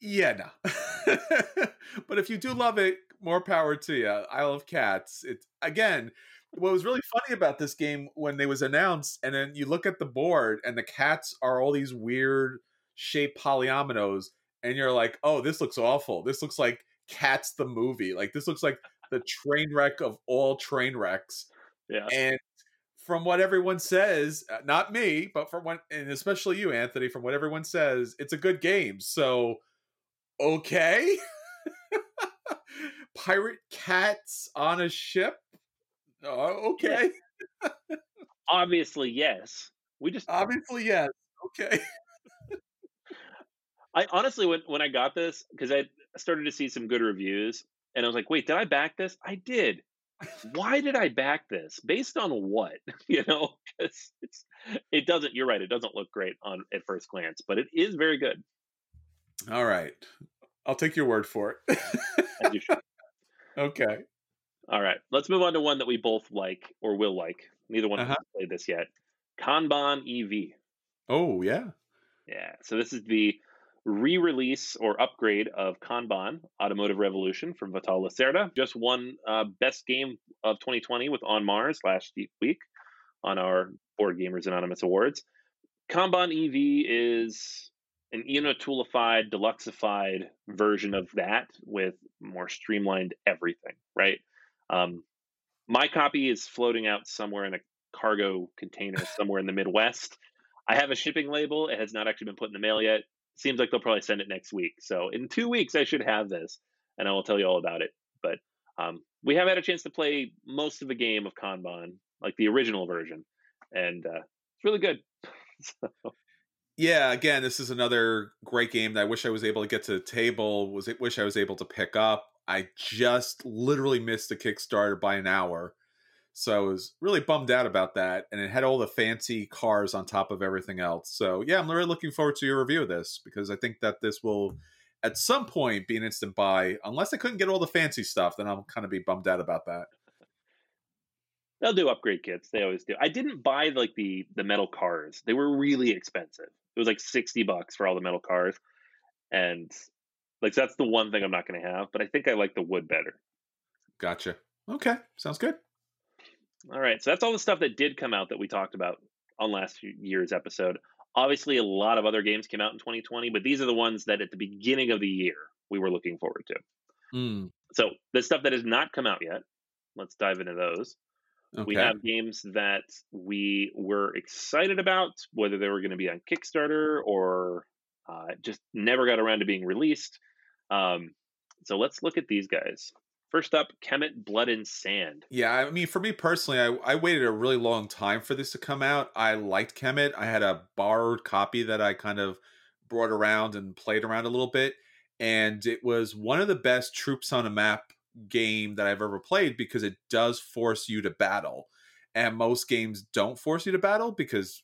yeah, no. but if you do love it, more power to you. I love cats. It's again. What was really funny about this game when they was announced, and then you look at the board, and the cats are all these weird shaped polyominoes and you're like, oh, this looks awful. This looks like Cats the movie. Like this looks like the train wreck of all train wrecks. Yeah. And from what everyone says, uh, not me, but from what, and especially you, Anthony, from what everyone says, it's a good game. So, okay. Pirate cats on a ship. Oh, okay. Obviously, yes. We just Obviously, yes. Okay. I honestly when when I got this because I started to see some good reviews and I was like, wait, did I back this? I did. Why did I back this? Based on what? You know, because it's it doesn't. You're right. It doesn't look great on at first glance, but it is very good. All right. I'll take your word for it. okay. All right, let's move on to one that we both like or will like. Neither one of us Uh-huh. has played this yet. Kanban EV. Oh, yeah. Yeah. So this is the re-release or upgrade of Kanban Automotive Revolution from Vital Lacerda. Just won uh, best game of 2020 with On Mars last week on our Board Gamers Anonymous Awards. Kanban EV is an Enotoolified, deluxeified version of that with more streamlined everything, right? Um, my copy is floating out somewhere in a cargo container somewhere in the Midwest. I have a shipping label. It has not actually been put in the mail yet. Seems like they'll probably send it next week. So in two weeks, I should have this, and I will tell you all about it. But um, we have had a chance to play most of the game of Kanban, like the original version, and uh, it's really good. So, Yeah, again, this is another great game that I wish I was able to get to the table. Was it wish I was able to pick up. I just literally missed the Kickstarter by an hour. So I was really bummed out about that. And it had all the fancy cars on top of everything else. So yeah, I'm really looking forward to your review of this because I think that this will at some point be an instant buy. Unless I couldn't get all the fancy stuff, then I'll kind of be bummed out about that. they'll do upgrade kits. They always do. I didn't buy like the the metal cars. They were really expensive. It was like sixty bucks for all the metal cars, and like that's the one thing I'm not going to have. But I think I like the wood better. Gotcha. Okay, sounds good. All right, so that's all the stuff that did come out that we talked about on last year's episode. Obviously, a lot of other games came out in 2020, but these are the ones that at the beginning of the year we were looking forward to. Mm, So the stuff that has not come out yet, let's dive into those. okay. We have games that we were excited about, whether they were going to be on Kickstarter or uh, just never got around to being released. Um, so let's look at these guys. First up, Kemet Blood and Sand. Yeah, I mean, for me personally, I, I waited a really long time for this to come out. I liked Kemet. I had a borrowed copy that I kind of brought around and played around a little bit. And it was one of the best troops on a map game that I've ever played because it does force you to battle. And most games don't force you to battle because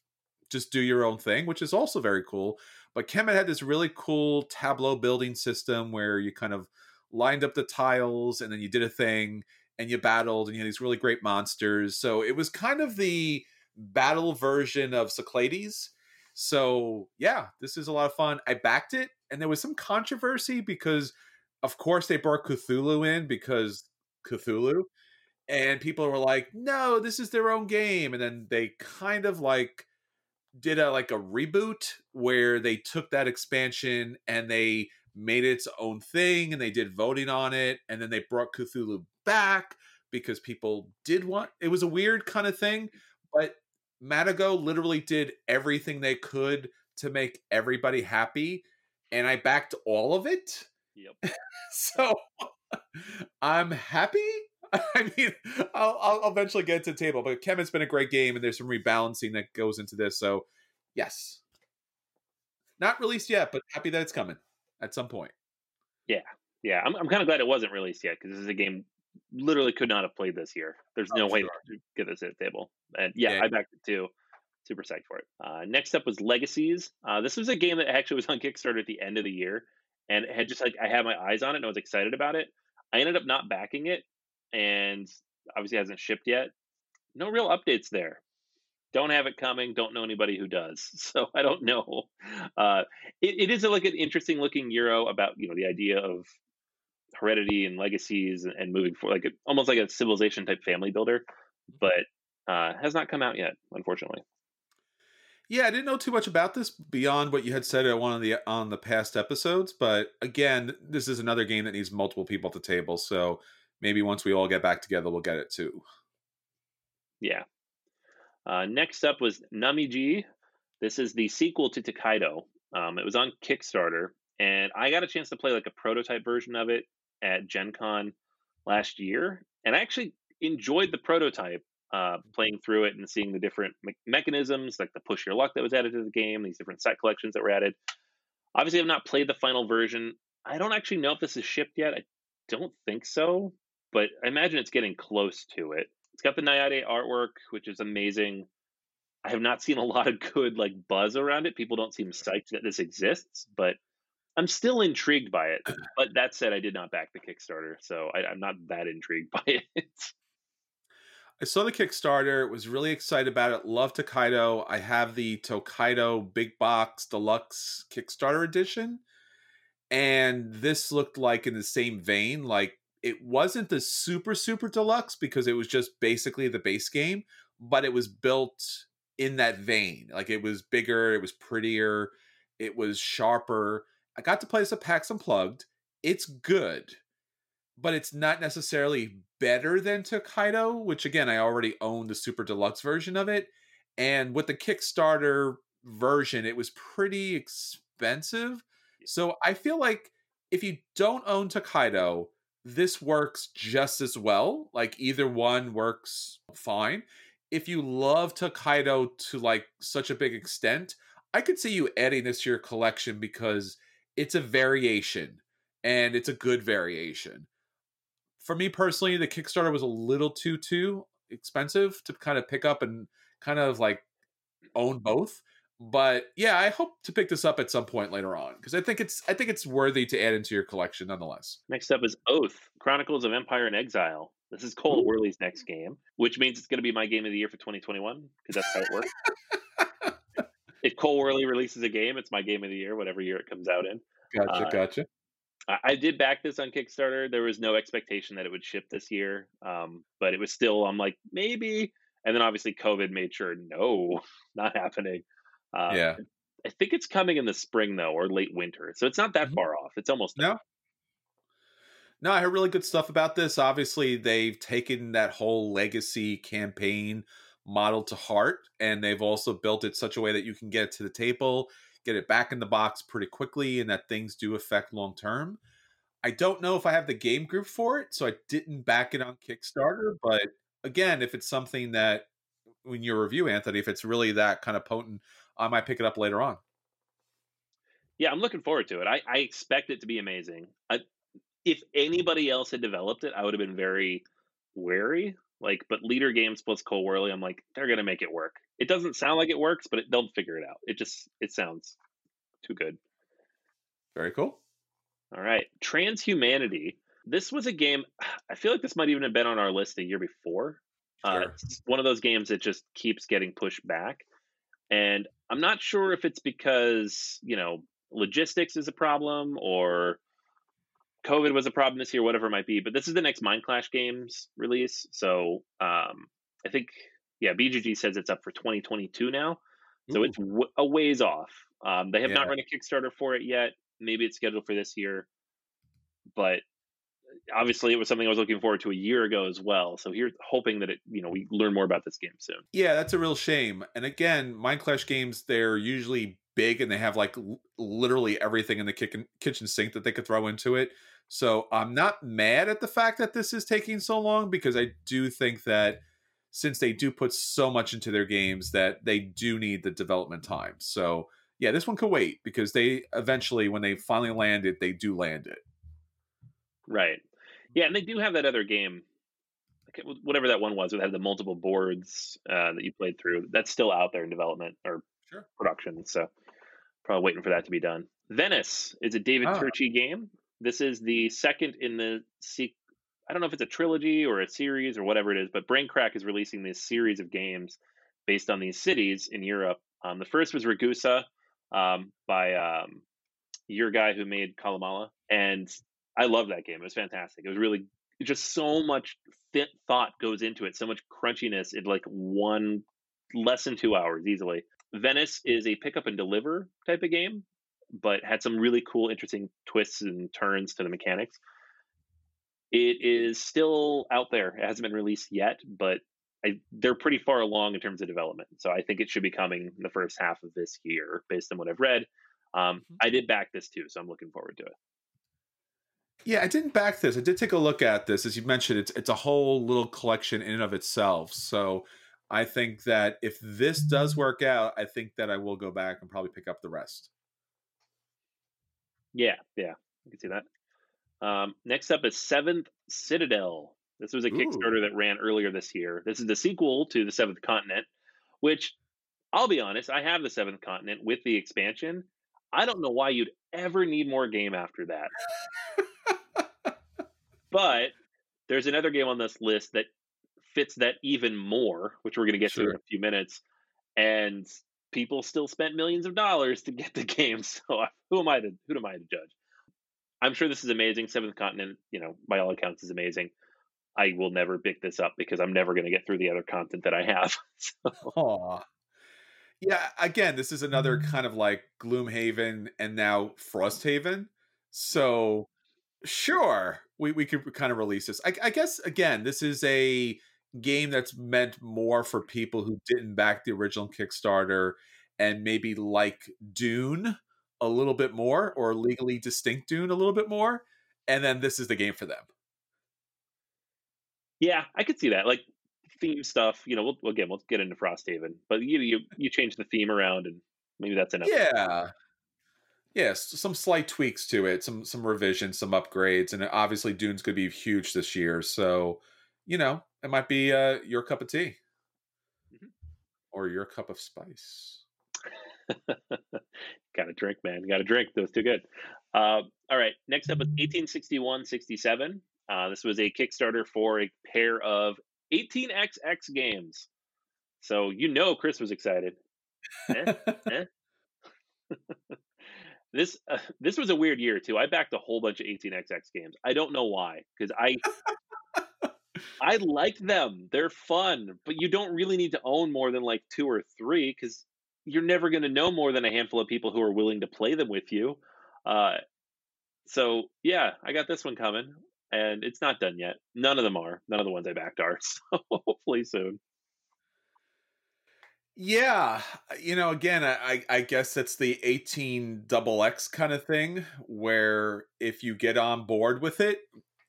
just do your own thing, which is also very cool. But Kemet had this really cool tableau building system where you kind of lined up the tiles and then you did a thing and you battled and you had these really great monsters. So it was kind of the battle version of Cyclades. So yeah, this is a lot of fun. I backed it and there was some controversy because of course they brought Cthulhu in because Cthulhu and people were like, "No, this is their own game." And then they kind of like did a like a reboot where they took that expansion and they made its own thing and they did voting on it and then they brought Cthulhu back because people did want it was a weird kind of thing but Matagot literally did everything they could to make everybody happy and I backed all of it Yep. so I'm happy I mean, I'll, I'll eventually get to the table, but Kemet's been a great game, and there's some rebalancing that goes into this. So, yes, not released yet, but happy that it's coming at some point. Yeah, yeah. I'm, I'm kind of glad it wasn't released yet because this is a game literally could not have played this year. There's Oh, no way sure. to get this at the table. And yeah, Yeah. I backed it too. Super psyched for it. Uh, next up was Legacies. Uh, this was a game that actually was on Kickstarter at the end of the year, and it had just like I had my eyes on it and I was excited about it. I ended up not backing it, and obviously hasn't shipped yet. No real updates there. Don't have it coming. Don't know anybody who does, so I don't know. Uh, it, it is a, like an interesting looking Euro about you know the idea of heredity and legacies and, and moving forward, like a, almost like a civilization type family builder, but uh, has not come out yet, unfortunately. Yeah, I didn't know too much about this beyond what you had said on one of the on the past episodes, but again, this is another game that needs multiple people at the table. So maybe once we all get back together, we'll get it too. Yeah. Uh, next up was Namiji. This is the sequel to Tokaido. Um, it was on Kickstarter, and I got a chance to play like a prototype version of it at Gen Con last year. And I actually enjoyed the prototype, uh, playing through it and seeing the different me- mechanisms, like the push your luck that was added to the game, these different set collections that were added. Obviously, I've not played the final version. I don't actually know if this is shipped yet. I don't think so, but I imagine it's getting close to it. It's got the Nayade artwork, which is amazing. I have not seen a lot of good like buzz around it. People don't seem psyched that this exists, but I'm still intrigued by it. But that said, I did not back the Kickstarter, so I, I'm not that intrigued by it. I saw the Kickstarter, was really excited about it. Love Tokaido. I have the Tokaido Big Box Deluxe Kickstarter edition. And this looked like in the same vein. Like it wasn't the super, super deluxe because it was just basically the base game, but it was built in that vein. Like it was bigger, it was prettier, it was sharper. I got to play this at PAX Unplugged. It's good, but it's not necessarily better than Tokaido, which again, I already own the super deluxe version of it. And with the Kickstarter version, it was pretty expensive. So I feel like if you don't own Tokaido, this works just as well. Like either one works fine. If you love Tokaido to like such a big extent, I could see you adding this to your collection because it's a variation and it's a good variation. For me personally, the Kickstarter was a little too too expensive to kind of pick up and kind of like own both. But yeah, I hope to pick this up at some point later on because I think it's I think it's worthy to add into your collection nonetheless. Next up is Oath: Chronicles of Empire and Exile. This is Cole Ooh. Wehrle's next game, which means it's going to be my game of the year for 2021 because that's how it works. if Cole Wehrle releases a game, it's my game of the year, whatever year it comes out in. Gotcha, uh, gotcha. I, I did back this on Kickstarter. There was no expectation that it would ship this year, um, but it was still. I'm like maybe, and then obviously COVID made sure no, not happening. Uh, yeah, I think it's coming in the spring though, or late winter, so it's not that mm-hmm. far off. It's almost no. No, I heard really good stuff about this. Obviously, they've taken that whole legacy campaign model to heart and they've also built it such a way that you can get it to the table get it back in the box pretty quickly and that things do affect long term i don't know if i have the game group for it so i didn't back it on kickstarter but again if it's something that when you review anthony if it's really that kind of potent i might pick it up later on yeah i'm looking forward to it i, I expect it to be amazing I, if anybody else had developed it i would have been very wary like, but Leder Games plus Cole Wehrle, I'm like, they're gonna make it work. It doesn't sound like it works, but it, they'll figure it out. It just it sounds too good. Very cool. All right, Transhumanity. This was a game. I feel like this might even have been on our list the year before. Uh, sure. Uh, it's one of those games that just keeps getting pushed back, and I'm not sure if it's because you know logistics is a problem or COVID was a problem this year, whatever it might be. But this is the next Mind Clash games release, so um, I think yeah, BGG says it's up for 2022 now, so Ooh. it's w- a ways off. Um, they have yeah. not run a Kickstarter for it yet. Maybe it's scheduled for this year, but obviously it was something I was looking forward to a year ago as well. So here, hoping that it, you know, we learn more about this game soon. Yeah, that's a real shame. And again, Mind Clash games, they're usually big and they have like l- literally everything in the kitchen kitchen sink that they could throw into it. So I'm not mad at the fact that this is taking so long because I do think that since they do put so much into their games that they do need the development time. So yeah, this one could wait because they eventually, when they finally land it, they do land it. Right. Yeah, and they do have that other game, whatever that one was, that had the multiple boards uh, that you played through. That's still out there in development or sure. production. So probably waiting for that to be done. Venice is a David oh. Turczi game. This is the second in the. I don't know if it's a trilogy or a series or whatever it is, but Braincrack is releasing this series of games based on these cities in Europe. Um, the first was Ragusa um, by um, your guy who made Calimala, and I love that game. It was fantastic. It was really just so much th- thought goes into it, so much crunchiness in like one less than two hours easily. Venice is a pick up and deliver type of game but had some really cool, interesting twists and turns to the mechanics. It is still out there. It hasn't been released yet, but I, they're pretty far along in terms of development. So I think it should be coming in the first half of this year, based on what I've read. Um, mm-hmm. I did back this too, so I'm looking forward to it. Yeah, I didn't back this. I did take a look at this. As you mentioned, it's it's a whole little collection in and of itself. So I think that if this does work out, I think that I will go back and probably pick up the rest. Yeah, yeah, I can see that. Um, next up is Seventh Citadel. This was a Ooh. Kickstarter that ran earlier this year. This is the sequel to the Seventh Continent, which I'll be honest, I have the Seventh Continent with the expansion. I don't know why you'd ever need more game after that. But there's another game on this list that fits that even more, which we're going to get to in a few minutes. And people still spent millions of dollars to get the game. So who am I to who am I to judge? I'm sure this is amazing. Seventh Continent, you know, by all accounts, is amazing. I will never pick this up because I'm never going to get through the other content that I have. So, Aw. Yeah, again, this is another mm-hmm. kind of like Gloomhaven and now Frosthaven. So sure, we, we could kind of release this. I, I guess again, this is a game that's meant more for people who didn't back the original Kickstarter and maybe like Dune a little bit more or legally distinct Dune a little bit more. And then this is the game for them. yeah, I could see that. Like theme stuff, you know, we'll again we'll get into Frosthaven, but you you you change the theme around and maybe that's enough. Yeah. Yes, some slight tweaks to it, some some revisions, some upgrades, and obviously Dune's going to be huge this year. So, you know, it might be uh, your cup of tea Mhm. or your cup of spice. Got to drink, man. Got to drink. That was too good. Uh, all right. Next up is 1861 67. Uh, this was a Kickstarter for a pair of 18XX games. So you know Chris was excited. Eh? Eh? this uh, this was a weird year too. I backed a whole bunch of 18XX games. I don't know why because I I like them. They're fun, but you don't really need to own more than like two or three because you're never going to know more than a handful of people who are willing to play them with you. Uh, so yeah, I got this one coming, and it's not done yet. None of them are. None of the ones I backed are. So hopefully soon. Yeah, uh, you know, again, I I I guess it's the eighteen double X kind of thing where if you get on board with it,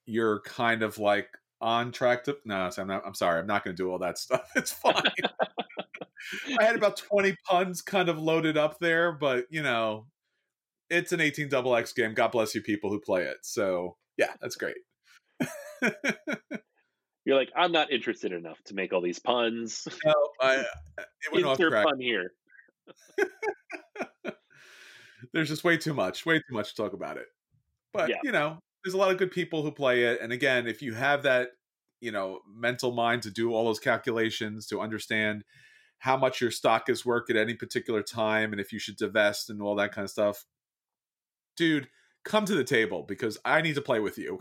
you're kind of like on track to. No, I'm not. I'm sorry. I'm not going to do all that stuff. It's fine. I had about twenty puns kind of loaded up there, but you know, it's an eighteen double X game. God bless you, people who play it. So yeah, that's great. You're like, I'm not interested enough to make all these puns. no, I, uh, it went off track. pun here. there's just way too much, way too much to talk about it. But Yeah. you know, there's a lot of good people who play it, and again, if you have that, you know, mental mind to do all those calculations to understand how much your stock is worth at any particular time, and if you should divest and all that kind of stuff, dude, come to the table because I need to play with you.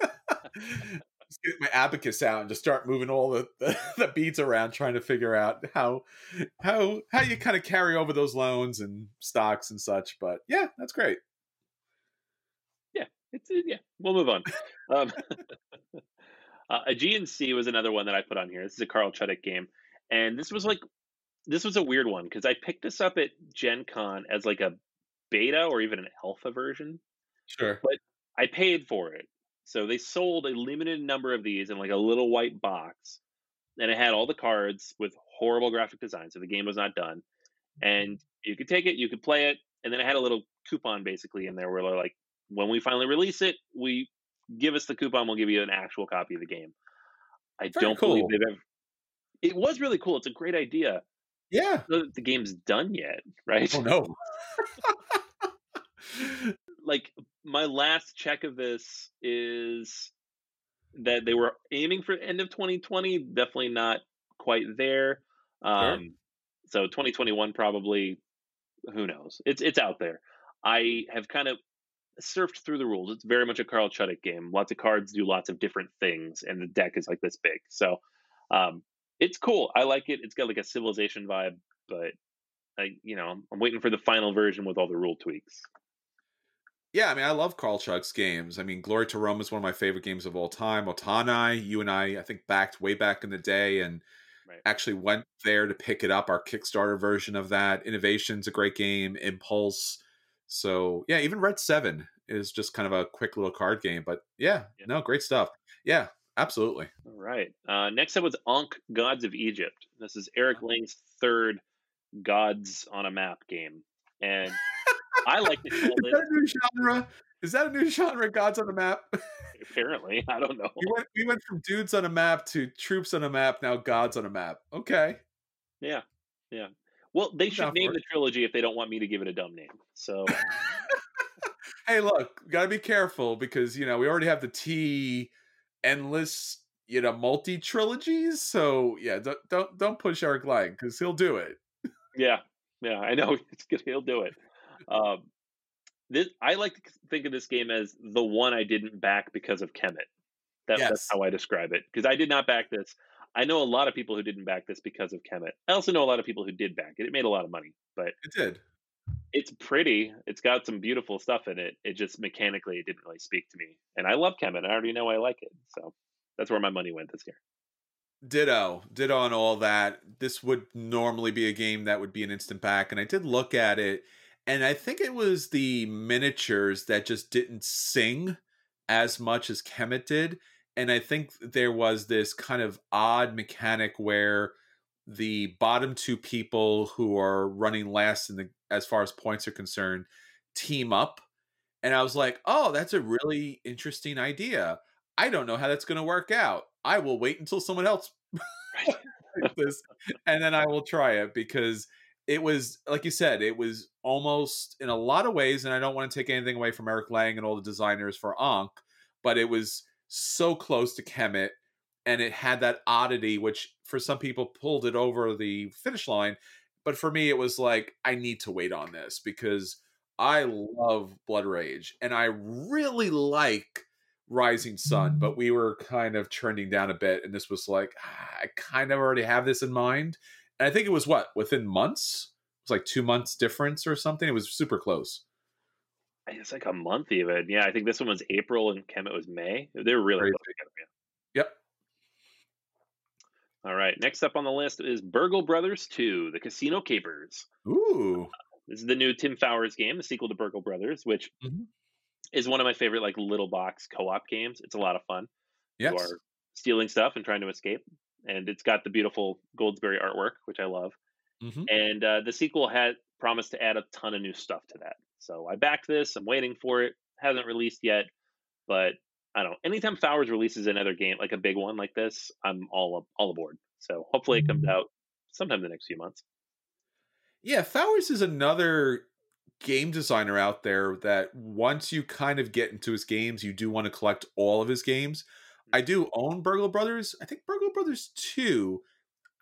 Just get my abacus out and just start moving all the, the, the beads around, trying to figure out how how how you kind of carry over those loans and stocks and such. But yeah, that's great. Yeah, It's uh, yeah. We'll move on. Um, uh, a GNC was another one that I put on here. This is a Carl Chudyk game, and this was like this was a weird one because I picked this up at Gen Con as like a beta or even an alpha version. Sure. But I paid for it. So they sold a limited number of these in like a little white box, and it had all the cards with horrible graphic design. So the game was not done, mm-hmm. and you could take it, you could play it, and then it had a little coupon basically in there where they're like, when we finally release it, we give us the coupon, we'll give you an actual copy of the game. I Very don't believe they've ever. It was really cool. It's a great idea. Yeah. Not The game's done yet, right? Oh no. like my last check of this is that they were aiming for end of 2020 definitely not quite there. Um so 2021 probably who knows? It's it's out there. I have kind of surfed through the rules. It's very much a carl chudyk game. Lots of cards do lots of different things and the deck is like this big. So um it's cool. I like it. It's got like a civilization vibe but I, you know, I'm waiting for the final version with all the rule tweaks. Yeah, I mean, I love Carl Chudyk's games. I mean, Glory to Rome is one of my favorite games of all time. Otani, you and I, I think, backed way back in the day and Right. actually went there to pick it up, our Kickstarter version of that. Innovation's a great game, Impulse. So, yeah, even Red 7 is just kind of a quick little card game. But yeah, Yeah. no, great stuff. Yeah, absolutely. All right. Uh, next up was Ankh Gods of Egypt. This is Eric Lang's third Gods on a Map game. And I like to call Is it, that a new genre? Is that a new genre? Gods on a map. apparently, I don't know. we went we went from dudes on a map to troops on a map. Now gods on a map. Okay. Yeah. Yeah. Well, they should name the trilogy if they don't want me to give it a dumb name. So, hey, look, gotta be careful because you know we already have the T endless, you know, multi trilogies. So yeah, don't don't don't push Eric Lang because he'll do it. yeah. Yeah. I know. It's good. He'll do it. Um, this, I like to think of this game as the one I didn't back because of Kemet. That, Yes. That's how I describe it. Because I did not back this. I know a lot of people who didn't back this because of Kemet. I also know a lot of people who did back it. It made a lot of money, but It did. it's pretty. It's got some beautiful stuff in it. It just mechanically it didn't really speak to me. And I love Kemet. I already know I like it. So that's where my money went this year. Ditto, ditto on all that. This would normally be a game that would be an instant back, and I did look at it, and I think it was the miniatures that just didn't sing as much as Kemet did, and I think there was this kind of odd mechanic where the bottom two people who are running last in the as far as points are concerned team up, and I was like, oh, that's a really interesting idea. I don't know how that's going to work out. I will wait until someone else this, and then I will try it because it was like you said, it was almost in a lot of ways, and I don't want to take anything away from Eric Lang and all the designers for Ankh, but it was so close to Kemet, and it had that oddity which for some people pulled it over the finish line, but for me it was like I need to wait on this because I love Blood Rage, and I really like Rising Sun, but we were kind of trending down a bit, and this was like ah, I kind of already have this in mind. And I think it was what within months. It was like two months difference or something. It was super close. It's like a month even. Yeah, I think this one was April and Kemet was May. They're really Crazy. close together. Yeah. Yep. All right. Next up on the list is Burgle Brothers 2, The Casino Capers. Ooh. This is the new Tim Fowers game, the sequel to Burgle Brothers, which Mhm. is one of my favorite like little box co-op games. It's a lot of fun. Yes. You are stealing stuff and trying to escape, and it's got the beautiful Goldsberry artwork, which I love. Mhm. And uh, the sequel had promised to add a ton of new stuff to that. So I backed this. I'm waiting for it. Hasn't released yet, but I don't. know. Anytime Fowers releases another game like a big one like this, I'm all all aboard. So hopefully it comes out sometime in the next few months. Yeah, Fowers is another game designer out there that once you kind of get into his games, you do want to collect all of his games. I do own Burgle Brothers. I think Burgle Brothers 2.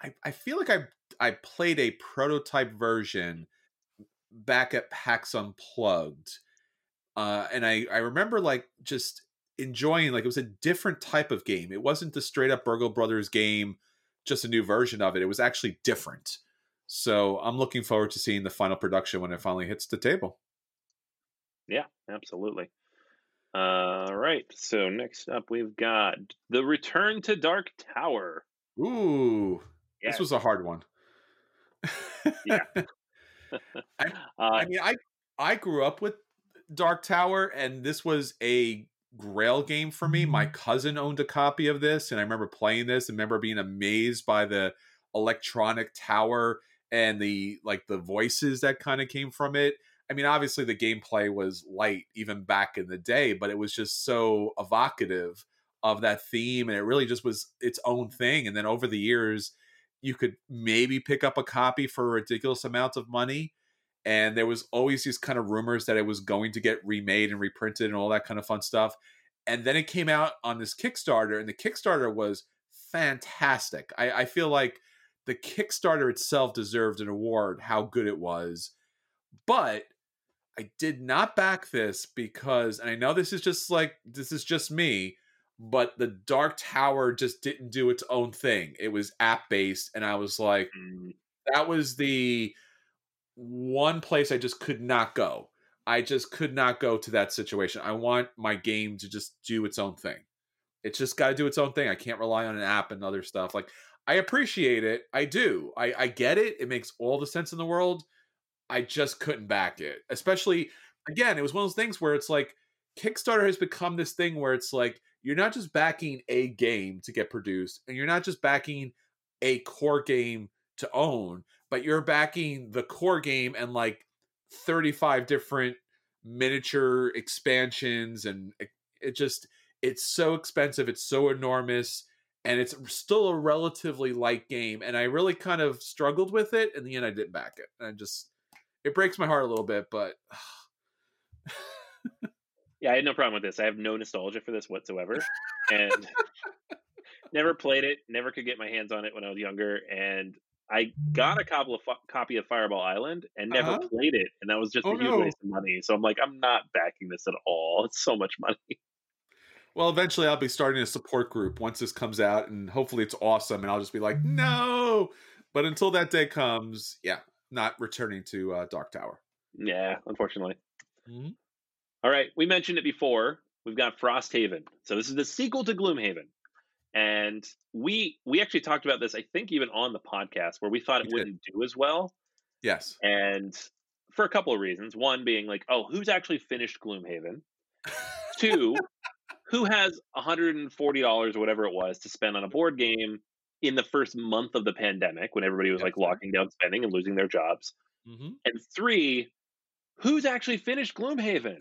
I, I feel like I I played a prototype version back at PAX Unplugged. Uh, and I, I remember like just enjoying like it was a different type of game. It wasn't the straight up Burgle Brothers game, just a new version of it. It was actually different. So I'm looking forward to seeing the final production when it finally hits the table. Yeah, absolutely. All right. So next up, we've got the Return to Dark Tower. Ooh, Yes. this was a hard one. Yeah. I, Uh, I mean, I I grew up with Dark Tower, and this was a Grail game for me. My cousin owned a copy of this, and I remember playing this. and remember being amazed by the electronic tower and the like the voices that kind of came from it. I mean, obviously the gameplay was light even back in the day, but it was just so evocative of that theme, and it really just was its own thing. And then over the years, you could maybe pick up a copy for ridiculous amounts of money and there was always these kind of rumors that it was going to get remade and reprinted and all that kind of fun stuff and then it came out on this kickstarter and the kickstarter was fantastic i, I feel like the kickstarter itself deserved an award how good it was but i did not back this because and i know this is just like this is just me but the dark tower just didn't do its own thing it was app based and i was like mm, that was the one place I just could not go. I just could not go to that situation. I want my game to just do its own thing. It's just got to do its own thing. I can't rely on an app and other stuff. Like I appreciate it. I do. I, I get it. It makes all the sense in the world. I just couldn't back it. Especially again, it was one of those things where it's like Kickstarter has become this thing where it's like you're not just backing a game to get produced, and you're not just backing a core game to own, but you're backing the core game and like 35 different miniature expansions and it, it just it's so expensive, it's so enormous and it's still a relatively light game and I really kind of struggled with it in the end I didn't back it. And I just it breaks my heart a little bit, but yeah, I had no problem with this. I have no nostalgia for this whatsoever, and never played it. Never could get my hands on it when I was younger, and I got a copy of, copy of Fireball Island and never uh-huh. played it, and that was just oh, a huge no. waste of money. So I'm like, I'm not backing this at all. It's so much money. Well, eventually I'll be starting a support group once this comes out, and hopefully it's awesome, and I'll just be like, no. But until that day comes, yeah, not returning to uh, Dark Tower. Yeah, unfortunately. Mm-hmm. All right, we mentioned it before. We've got Frosthaven. So this is the sequel to Gloomhaven. And we we actually talked about this, I think, even on the podcast, where we thought it wouldn't do as well. Yes. And for a couple of reasons. One being like, oh, who's actually finished Gloomhaven? Two, who has $140 or whatever it was to spend on a board game in the first month of the pandemic when everybody was like locking down spending and losing their jobs? Mm-hmm. And three, who's actually finished Gloomhaven?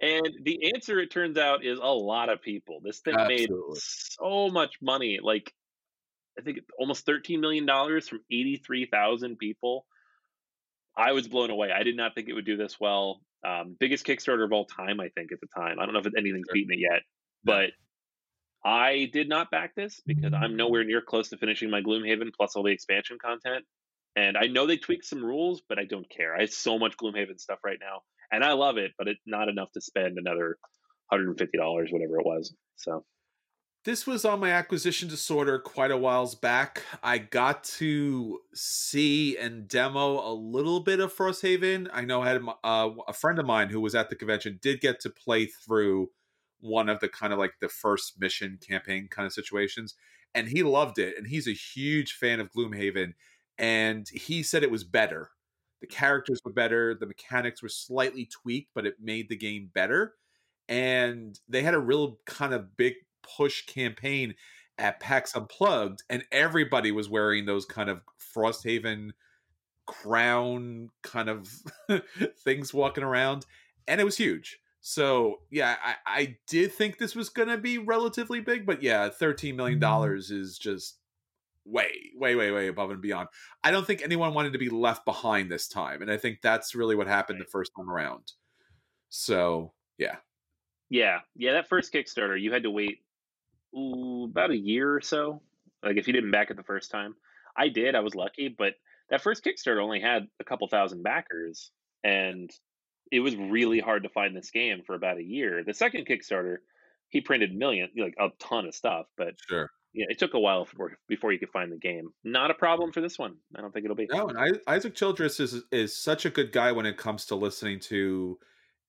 and the answer, it turns out, is a lot of people. This thing Absolutely. made so much money. Like, I think almost $13 million from 83,000 people. I was blown away. I did not think it would do this well. Um, biggest Kickstarter of all time, I think, at the time. I don't know if anything's beaten it yet, but I did not back this because I'm nowhere near close to finishing my Gloomhaven plus all the expansion content. And I know they tweaked some rules, but I don't care. I have so much Gloomhaven stuff right now, and I love it, but it's not enough to spend another $150, whatever it was. So this was on my acquisition disorder quite a whiles back. I got to see and demo a little bit of Frosthaven. I know I had uh, a friend of mine who was at the convention did get to play through one of the kind of like the first mission campaign kind of situations, and he loved it. And he's a huge fan of Gloomhaven and he said it was better. The characters were better, the mechanics were slightly tweaked, but it made the game better. And they had a real kind of big push campaign at PAX Unplugged, and everybody was wearing those kind of Frosthaven crown kind of things walking around, and it was huge. So yeah, I, I did think this was gonna be relatively big, but yeah, thirteen million mm-hmm. dollars is just way, way, way, way above and beyond. I don't think anyone wanted to be left behind this time, and I think that's really what happened right. the first time around. So yeah, yeah, yeah. That first Kickstarter, you had to wait ooh, about a year or so. Like if you didn't back it the first time, I did. I was lucky, but that first Kickstarter only had a couple thousand backers, and it was really hard to find this game for about a year. The second Kickstarter, he printed million, like a ton of stuff, but sure yeah, it took a while for, before you could find the game. Not a problem for this one. I don't think it'll be. No, and Isaac Childress is is such a good guy when it comes to listening to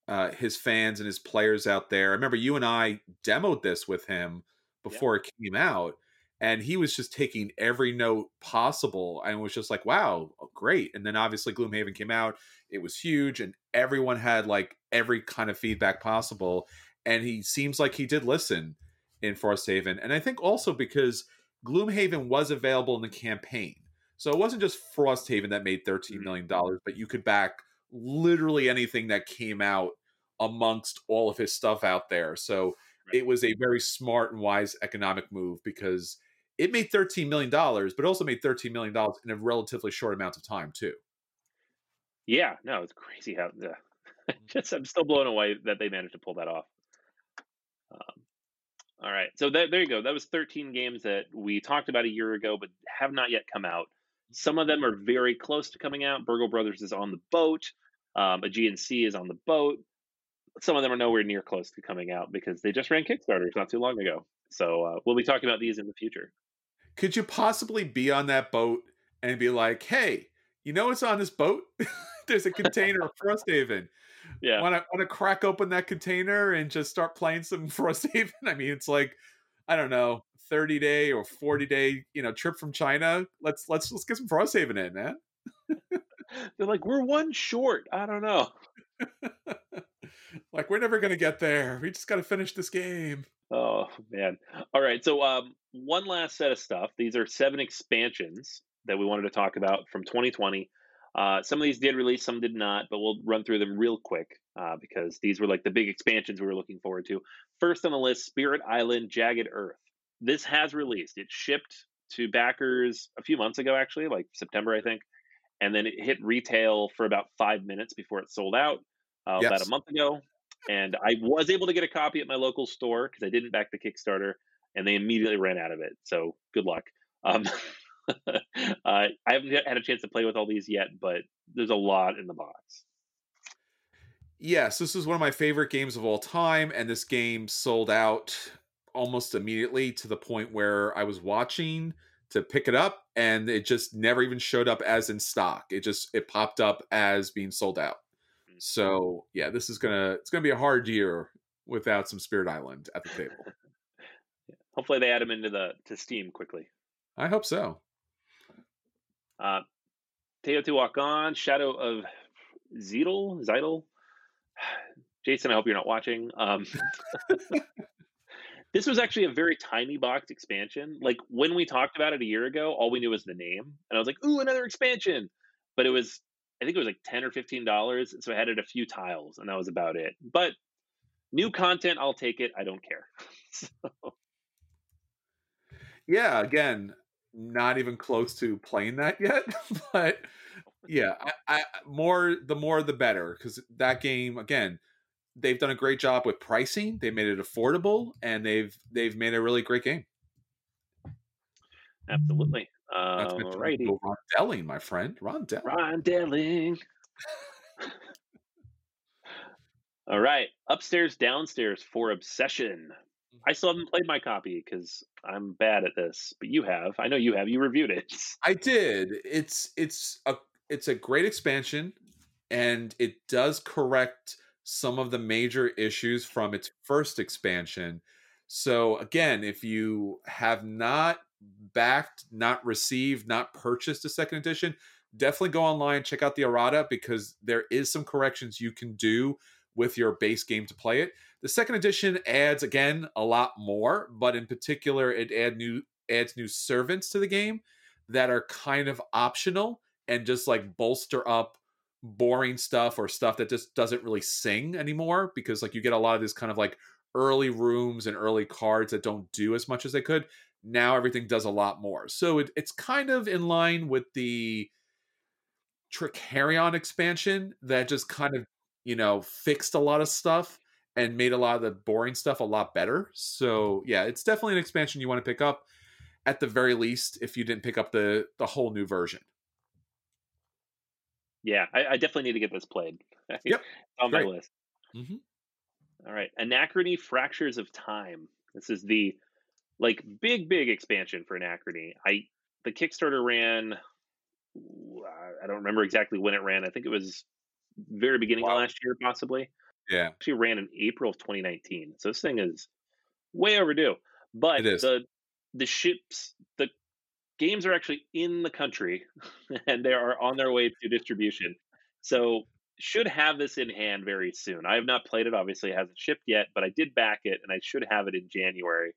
uh, his fans and his players out there. I remember you and I demoed this with him before yeah. it came out, and he was just taking every note possible and was just like, "Wow, oh, great!" And then obviously Gloomhaven came out; it was huge, and everyone had like every kind of feedback possible. And he seems like he did listen in Frosthaven. And I think also because Gloomhaven was available in the campaign. So it wasn't just Frosthaven that made 13 million dollars mm-hmm. but you could back literally anything that came out amongst all of his stuff out there. So it was a very smart and wise economic move because it made $13 million, but also made $13 million in a relatively short amount of time, too. Yeah, no, it's crazy how the. just, I'm still blown away that they managed to pull that off. Um, all right. So that, there you go. That was 13 games that we talked about a year ago, but have not yet come out. Some of them are very close to coming out. Burgle Brothers is on the boat. Um, a GNC is on the boat. Some of them are nowhere near close to coming out because they just ran Kickstarters not too long ago. So uh, we'll be talking about these in the future. Could you possibly be on that boat and be like, hey, you know what's on this boat? There's a container of Frosthaven yeah. Want to want to crack open that container and just start playing some Frosthaven? I mean, it's like I don't know, thirty day or forty day, you know, trip from China. Let's let's let's get some Frosthaven in, man. They're like, we're one short. I don't know. like we're never gonna get there. We just got to finish this game. Oh man! All right, so um, one last set of stuff. These are seven expansions that we wanted to talk about from 2020. Uh, some of these did release, some did not, but we'll run through them real quick uh, because these were like the big expansions we were looking forward to. First on the list, Spirit Island Jagged Earth. This has released. It shipped to backers a few months ago, actually, like September, I think, and then it hit retail for about five minutes before it sold out uh, yes. about a month ago. And I was able to get a copy at my local store because I didn't back the Kickstarter, and they immediately ran out of it. So good luck. Um, uh, I haven't had a chance to play with all these yet, but there's a lot in the box. Yes, this is one of my favorite games of all time, and this game sold out almost immediately to the point where I was watching to pick it up and it just never even showed up as in stock. It just it popped up as being sold out. So yeah, this is gonna it's gonna be a hard year without some Spirit Island at the table. Hopefully they add them into the to Steam quickly. I hope so. Uh, Teotihuacan, Shadow of Zeidel, Zeidel. Jason, I hope you're not watching. Um, this was actually a very tiny box expansion. Like when we talked about it a year ago, all we knew was the name, and I was like, "Ooh, another expansion!" But it was, I think it was like ten or fifteen dollars, so I had it a few tiles, and that was about it. But new content, I'll take it. I don't care. so. Yeah, again, not even close to playing that yet, but yeah, I, I more the more the better because that game again they've done a great job with pricing. They made it affordable, and they've they've made a really great game. Absolutely. Uh, righty. Ron Delling, my friend. Ron Delling. Ron Delling. All right. Upstairs, downstairs for Obsession. I still haven't played my copy because I'm bad at this, but you have. I know you have. You reviewed it. I did. It's it's a it's a great expansion, and it does correct some of the major issues from its first expansion. So, again, if you have not backed, not received, not purchased a second edition, definitely go online, check out the errata because there is some corrections you can do with your base game to play it. The second edition adds again a lot more, but in particular, it add new adds new servants to the game that are kind of optional and just like bolster up boring stuff or stuff that just doesn't really sing anymore because like you get a lot of this kind of like early rooms and early cards that don't do as much as they could now everything does a lot more so it, it's kind of in line with the Trickerion expansion that just kind of you know fixed a lot of stuff and made a lot of the boring stuff a lot better so yeah it's definitely an expansion you want to pick up at the very least if you didn't pick up the the whole new version yeah, I, I, definitely need to get this played. Yep, on Great. my list. Mm-hmm. All right, Anachrony Fractures of Time. This is the like big big expansion for Anachrony. I the Kickstarter ran. I don't remember exactly when it ran. I think it was very beginning wow. of last year, possibly. Yeah, It actually ran in April of 2019. So this thing is way overdue. But the the ships the games are actually in the country and they are on their way to distribution. So should have this in hand very soon. I have not played it, obviously it hasn't shipped yet, but I did back it and I should have it in January.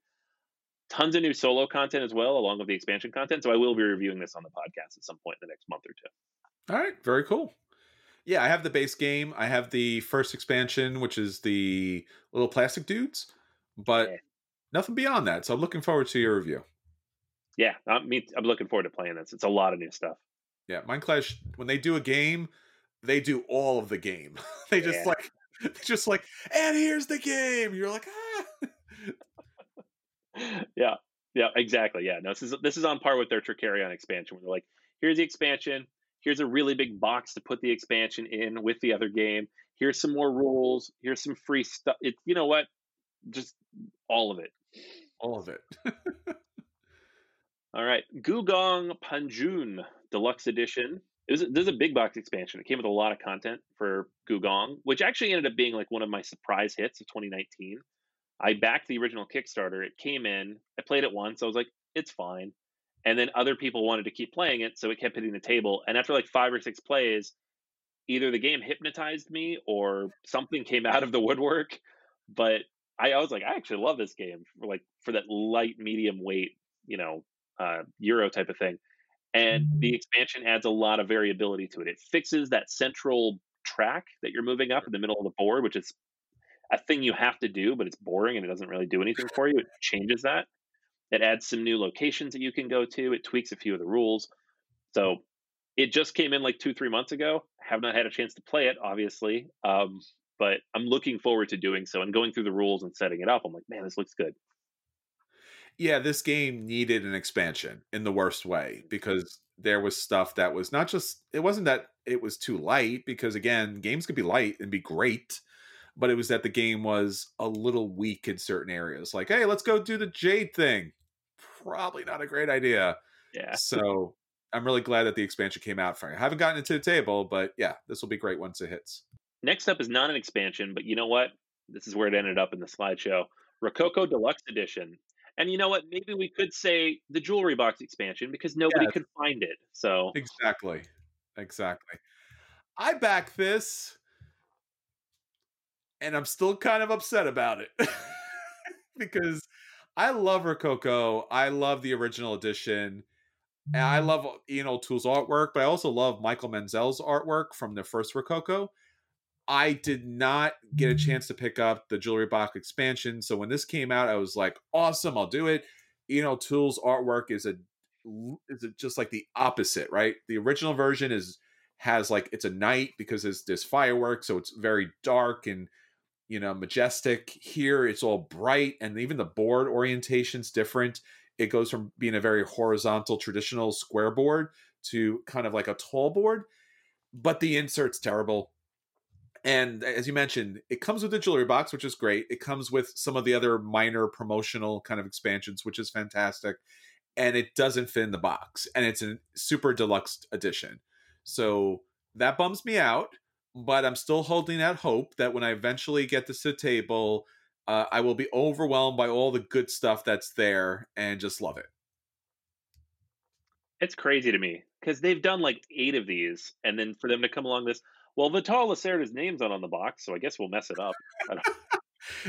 Tons of new solo content as well, along with the expansion content. So I will be reviewing this on the podcast at some point in the next month or two. All right, very cool. Yeah, I have the base game. I have the first expansion, which is the little plastic dudes, but yeah. nothing beyond that. So I'm looking forward to your review yeah, I'm, I'm looking forward to playing this. It's a lot of new stuff. Yeah, Mindclash. when they do a game, they do all of the game. they just yeah. like just like, and here's the game. You're like, ah. yeah, yeah, exactly. Yeah, no, this is this is on par with their Trickerion expansion, where they're like, here's the expansion. Here's a really big box to put the expansion in with the other game. Here's some more rules. Here's some free stuff. It, you know what? Just all of it. All of it. All right, Gugong Panjun Deluxe Edition. It was this is a big box expansion. It came with a lot of content for Gugong, which actually ended up being like one of my surprise hits of 2019. I backed the original Kickstarter. It came in. I played it once. I was like, it's fine. And then other people wanted to keep playing it, so it kept hitting the table. And after like five or six plays, either the game hypnotized me or something came out of the woodwork. But I, I was like, I actually love this game for like for that light medium weight, you know, uh, Euro type of thing. And the expansion adds a lot of variability to it. It fixes that central track that you're moving up in the middle of the board, which is a thing you have to do, but it's boring and it doesn't really do anything for you. It changes that. It adds some new locations that you can go to. It tweaks a few of the rules. So it just came in like two, three months ago. I Have not had a chance to play it, obviously, um, but I'm looking forward to doing so and going through the rules and setting it up. I'm like, man, this looks good. Yeah, this game needed an expansion in the worst way because there was stuff that was not just it wasn't that it was too light because again, games could be light and be great, but it was that the game was a little weak in certain areas. Like, hey, let's go do the Jade thing. Probably not a great idea. Yeah. So I'm really glad that the expansion came out for you. I haven't gotten into the table, but yeah, this will be great once it hits. Next up is not an expansion, but you know what? This is where it ended up in the slideshow. Rococo Deluxe Edition. And you know what? Maybe we could say the jewelry box expansion because nobody Yes. could find it. So Exactly. Exactly. I back this and I'm still kind of upset about it. because I love Rococo. I love the original edition. And I mm-hmm. love uh, Ian O'Toole's artwork, but I also love Michael Menzel's artwork from the first Rococo. I did not get a mm-hmm. chance to pick up the Jewelry Box expansion. So when this came out, I was like, awesome, I'll do it. Ian O'Toole's artwork is a is it just like the opposite, right? The original version is has like it's a night because there's there's fireworks, so it's very dark and you know majestic. Here it's all bright, and even the board orientation's different. It goes from being a very horizontal traditional square board to kind of like a tall board, but the insert's terrible. And as you mentioned, it comes with the jewelry box, which is great. It comes with some of the other minor promotional kind of expansions, which is fantastic and it doesn't fit in the box and it's a super deluxe edition so that bums me out but i'm still holding out hope that when i eventually get this to the table uh, i will be overwhelmed by all the good stuff that's there and just love it it's crazy to me because they've done like eight of these, and then for them to come along this, well, Vital Lacerda's name's not on the box, so I guess we'll mess it up.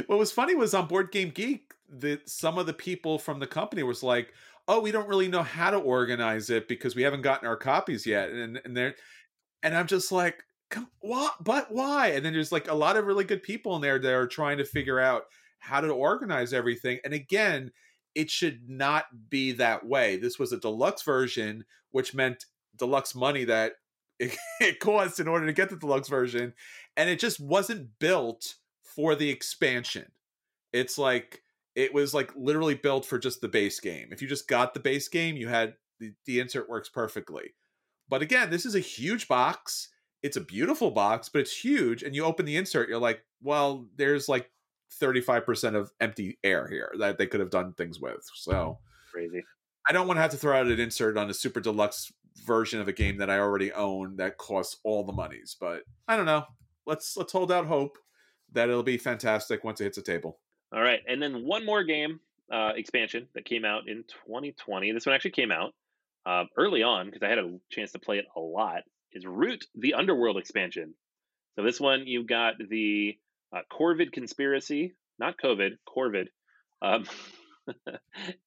What was funny was on board game geek that some of the people from the company was like oh we don't really know how to organize it because we haven't gotten our copies yet and and they're and i'm just like come what but why? And then there's like a lot of really good people in there that are trying to figure out how to organize everything. And again it should not be that way. This was a deluxe version which meant deluxe money that it, it cost in order to get the deluxe version. And it just wasn't built for the expansion. It's like it was like literally built for just the base game. If you just got the base game you had the, the insert works perfectly. But again this is a huge box it's a beautiful box but it's huge and you open the insert you're like well there's like 35% of empty air here that they could have done things with so crazy. I don't want to have to throw out an insert on a super deluxe version of a game that I already own that costs all the monies. But I don't know. Let's let's hold out hope that it'll be fantastic once it hits the table. All right, and then one more game uh, expansion that came out in 2020. This one actually came out uh, early on because I had a chance to play it a lot. Is Root the Underworld expansion? So this one you've got the uh, Corvid conspiracy, not COVID, Corvid, um, and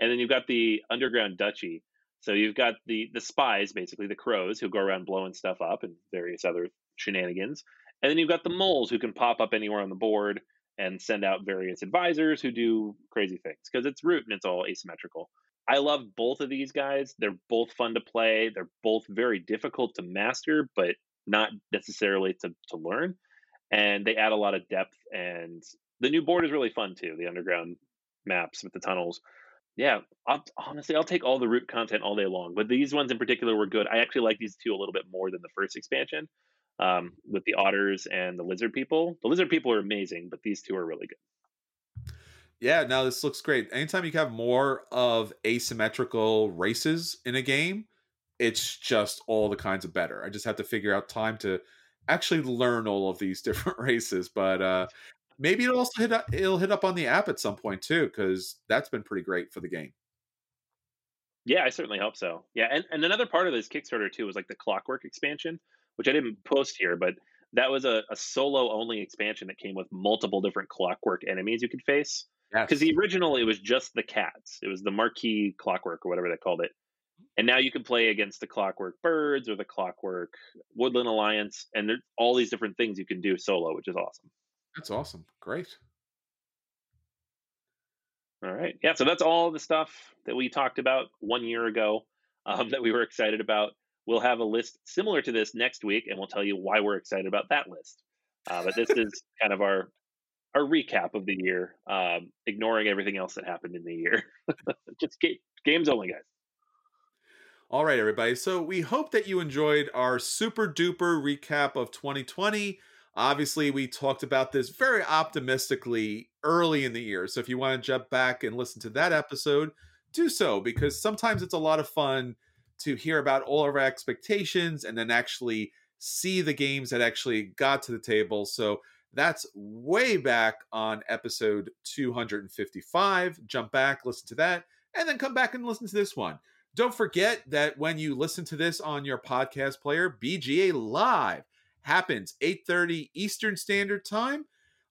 then you've got the Underground Duchy. So you've got the the spies, basically the crows, who go around blowing stuff up and various other shenanigans, and then you've got the moles who can pop up anywhere on the board and send out various advisors who do crazy things because it's root and it's all asymmetrical. I love both of these guys. They're both fun to play. They're both very difficult to master, but not necessarily to, to learn. And they add a lot of depth. And the new board is really fun too. The underground maps with the tunnels. Yeah, I'll, honestly, I'll take all the root content all day long. But these ones in particular were good. I actually like these two a little bit more than the first expansion um, with the otters and the lizard people. The lizard people are amazing, but these two are really good. Yeah, no, this looks great. Anytime you have more of asymmetrical races in a game, it's just all the kinds of better. I just have to figure out time to actually learn all of these different races. But uh maybe it'll also hit up, it'll hit up on the app at some point too, because that's been pretty great for the game. Yeah, I certainly hope so. Yeah, and, and another part of this Kickstarter too was like the Clockwork expansion, which I didn't post here, but that was a, a solo only expansion that came with multiple different clockwork enemies you could face. Because the original, it was just the cats. It was the marquee clockwork or whatever they called it. And now you can play against the clockwork birds or the clockwork woodland alliance, and there's all these different things you can do solo, which is awesome. That's awesome. Great. All right. Yeah. So that's all the stuff that we talked about one year ago um, that we were excited about. We'll have a list similar to this next week, and we'll tell you why we're excited about that list. Uh, but this is kind of our our recap of the year, um, ignoring everything else that happened in the year. Just ga- games only, guys. All right, everybody. So we hope that you enjoyed our super duper recap of 2020. Obviously, we talked about this very optimistically early in the year. So if you want to jump back and listen to that episode, do so because sometimes it's a lot of fun to hear about all of our expectations and then actually see the games that actually got to the table. So that's way back on episode 255. Jump back, listen to that, and then come back and listen to this one. Don't forget that when you listen to this on your podcast player, BGA Live happens 8:30 Eastern Standard Time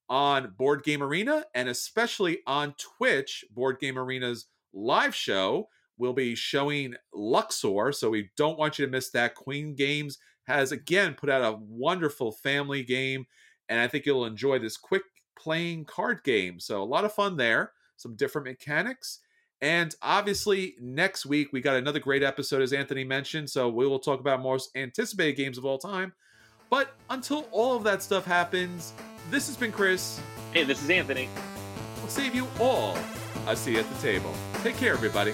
on Board Game Arena and especially on Twitch, Board Game Arena's live show will be showing Luxor, so we don't want you to miss that. Queen Games has again put out a wonderful family game and I think you'll enjoy this quick playing card game. So a lot of fun there, some different mechanics. And obviously, next week we got another great episode, as Anthony mentioned. So we will talk about most anticipated games of all time. But until all of that stuff happens, this has been Chris. Hey, this is Anthony. We'll save you all a seat at the table. Take care, everybody.